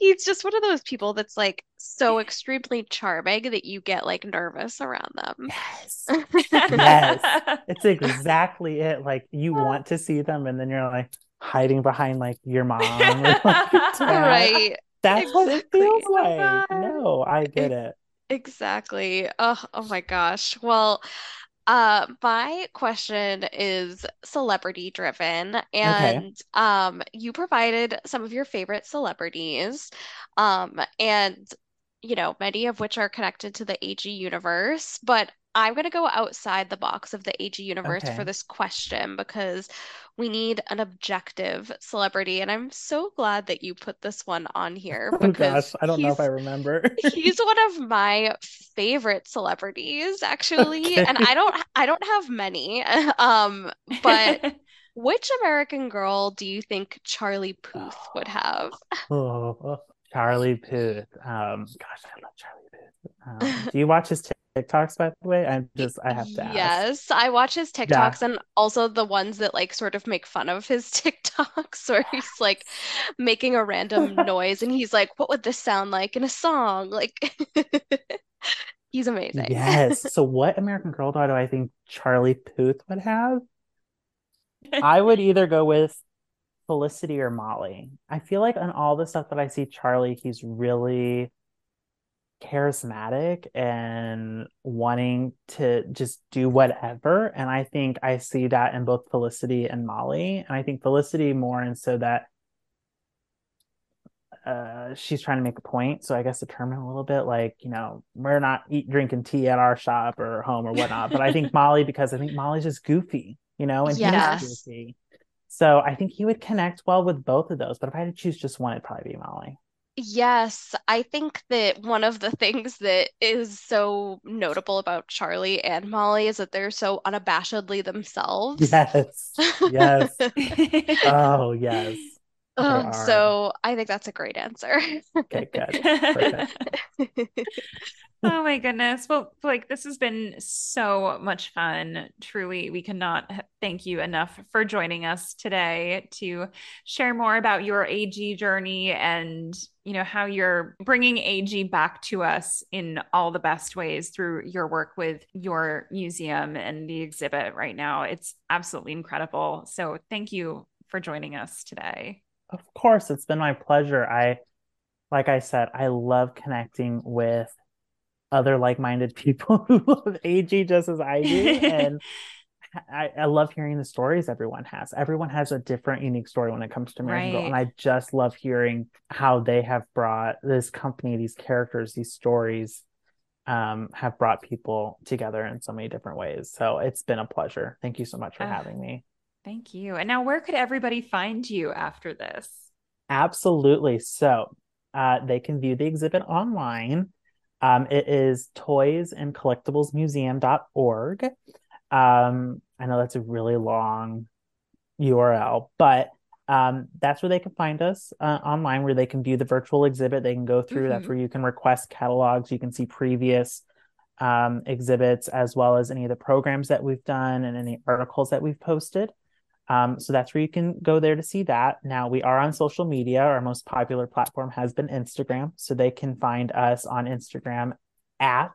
Speaker 1: He's just one of those people that's like so extremely charming that you get like nervous around them.
Speaker 3: Yes. Yes. It's exactly it. Like you want to see them, and then you're like hiding behind like your mom or like, dad.
Speaker 1: Right,
Speaker 3: That's what it
Speaker 1: Exactly.
Speaker 3: feels like. No, I get it.
Speaker 1: exactly. Oh, oh my gosh. Well, uh, my question is celebrity driven, and um, you provided some of your favorite celebrities, um, and you know, many of which are connected to the AG universe, but I'm going to go outside the box of the AG universe
Speaker 3: Okay.
Speaker 1: for this question because we need an objective celebrity, and I'm so glad that you put this one on here
Speaker 3: Oh
Speaker 1: because
Speaker 3: gosh, I don't know if I remember.
Speaker 1: He's one of my favorite celebrities, actually, and I don't I don't have many. Um, but which American girl do you think Charlie Puth would have?
Speaker 3: Oh, Charlie Puth. Um, gosh, I love Charlie Puth. Um, do you watch his TikToks, by the way? I'm just, I have to ask.
Speaker 1: Yes, I watch his TikToks yeah. and also the ones that like sort of make fun of his TikToks where he's like making a random noise and he's like, what would this sound like in a song? Like, he's amazing.
Speaker 3: Yes. So, what American Girl doll do I think Charlie Puth would have? I would either go with Felicity or Molly. I feel like on all the stuff that I see Charlie, he's really charismatic and wanting to just do whatever. And I think I see that in both Felicity and Molly. And I think Felicity more and so that uh, she's trying to make a point. So I guess determine a little bit like, you know, we're not eat, drinking tea at our shop or home or whatnot. but I think Molly, because I think Molly's just goofy, you know, and yes. he's goofy. So I think he would connect well with both of those. But if I had to choose just one, it'd probably be Molly.
Speaker 1: Yes, I think that one of the things that is so notable about Charlie and Molly is that they're so unabashedly themselves.
Speaker 3: Yes. Yes. oh, yes.
Speaker 1: Um, so I think that's a great answer.
Speaker 3: okay, good.
Speaker 2: oh my goodness. Well, like this has been so much fun. Truly, we cannot thank you enough for joining us today to share more about your AG journey and, you know, how you're bringing AG back to us in all the best ways through your work with your museum and the exhibit right now. It's absolutely incredible. So, thank you for joining us today.
Speaker 3: Of course, it's been my pleasure. I like I said, I love connecting with other like-minded people who love AG just as I do. and I, I, love hearing the stories everyone has. Everyone has a different, unique story when it comes to American right. Girl. And I just love hearing how they have brought this company, these characters, these stories, um, have brought people together in so many different ways. So it's been a pleasure. Thank you so much for uh, having me.
Speaker 2: Thank you. And now, where could everybody find you after this?
Speaker 3: Absolutely. So uh, they can view the exhibit online um, it is toys and collectibles museum.org. Um, I know that's a really long URL, but um, that's where they can find us uh, online, where they can view the virtual exhibit. They can go through. Mm-hmm. That's where you can request catalogs. You can see previous um, exhibits as well as any of the programs that we've done and any articles that we've posted. Um, so that's where you can go there to see that. Now we are on social media. Our most popular platform has been Instagram. So they can find us on Instagram at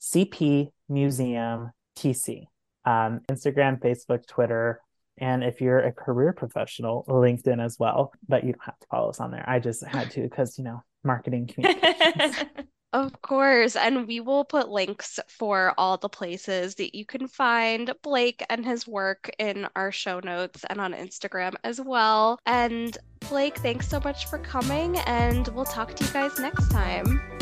Speaker 3: CP Museum TC. Um, Instagram, Facebook, Twitter, and if you're a career professional, LinkedIn as well. But you don't have to follow us on there. I just had to because you know marketing communications.
Speaker 1: Of course. And we will put links for all the places that you can find Blake and his work in our show notes and on Instagram as well. And Blake, thanks so much for coming, and we'll talk to you guys next time.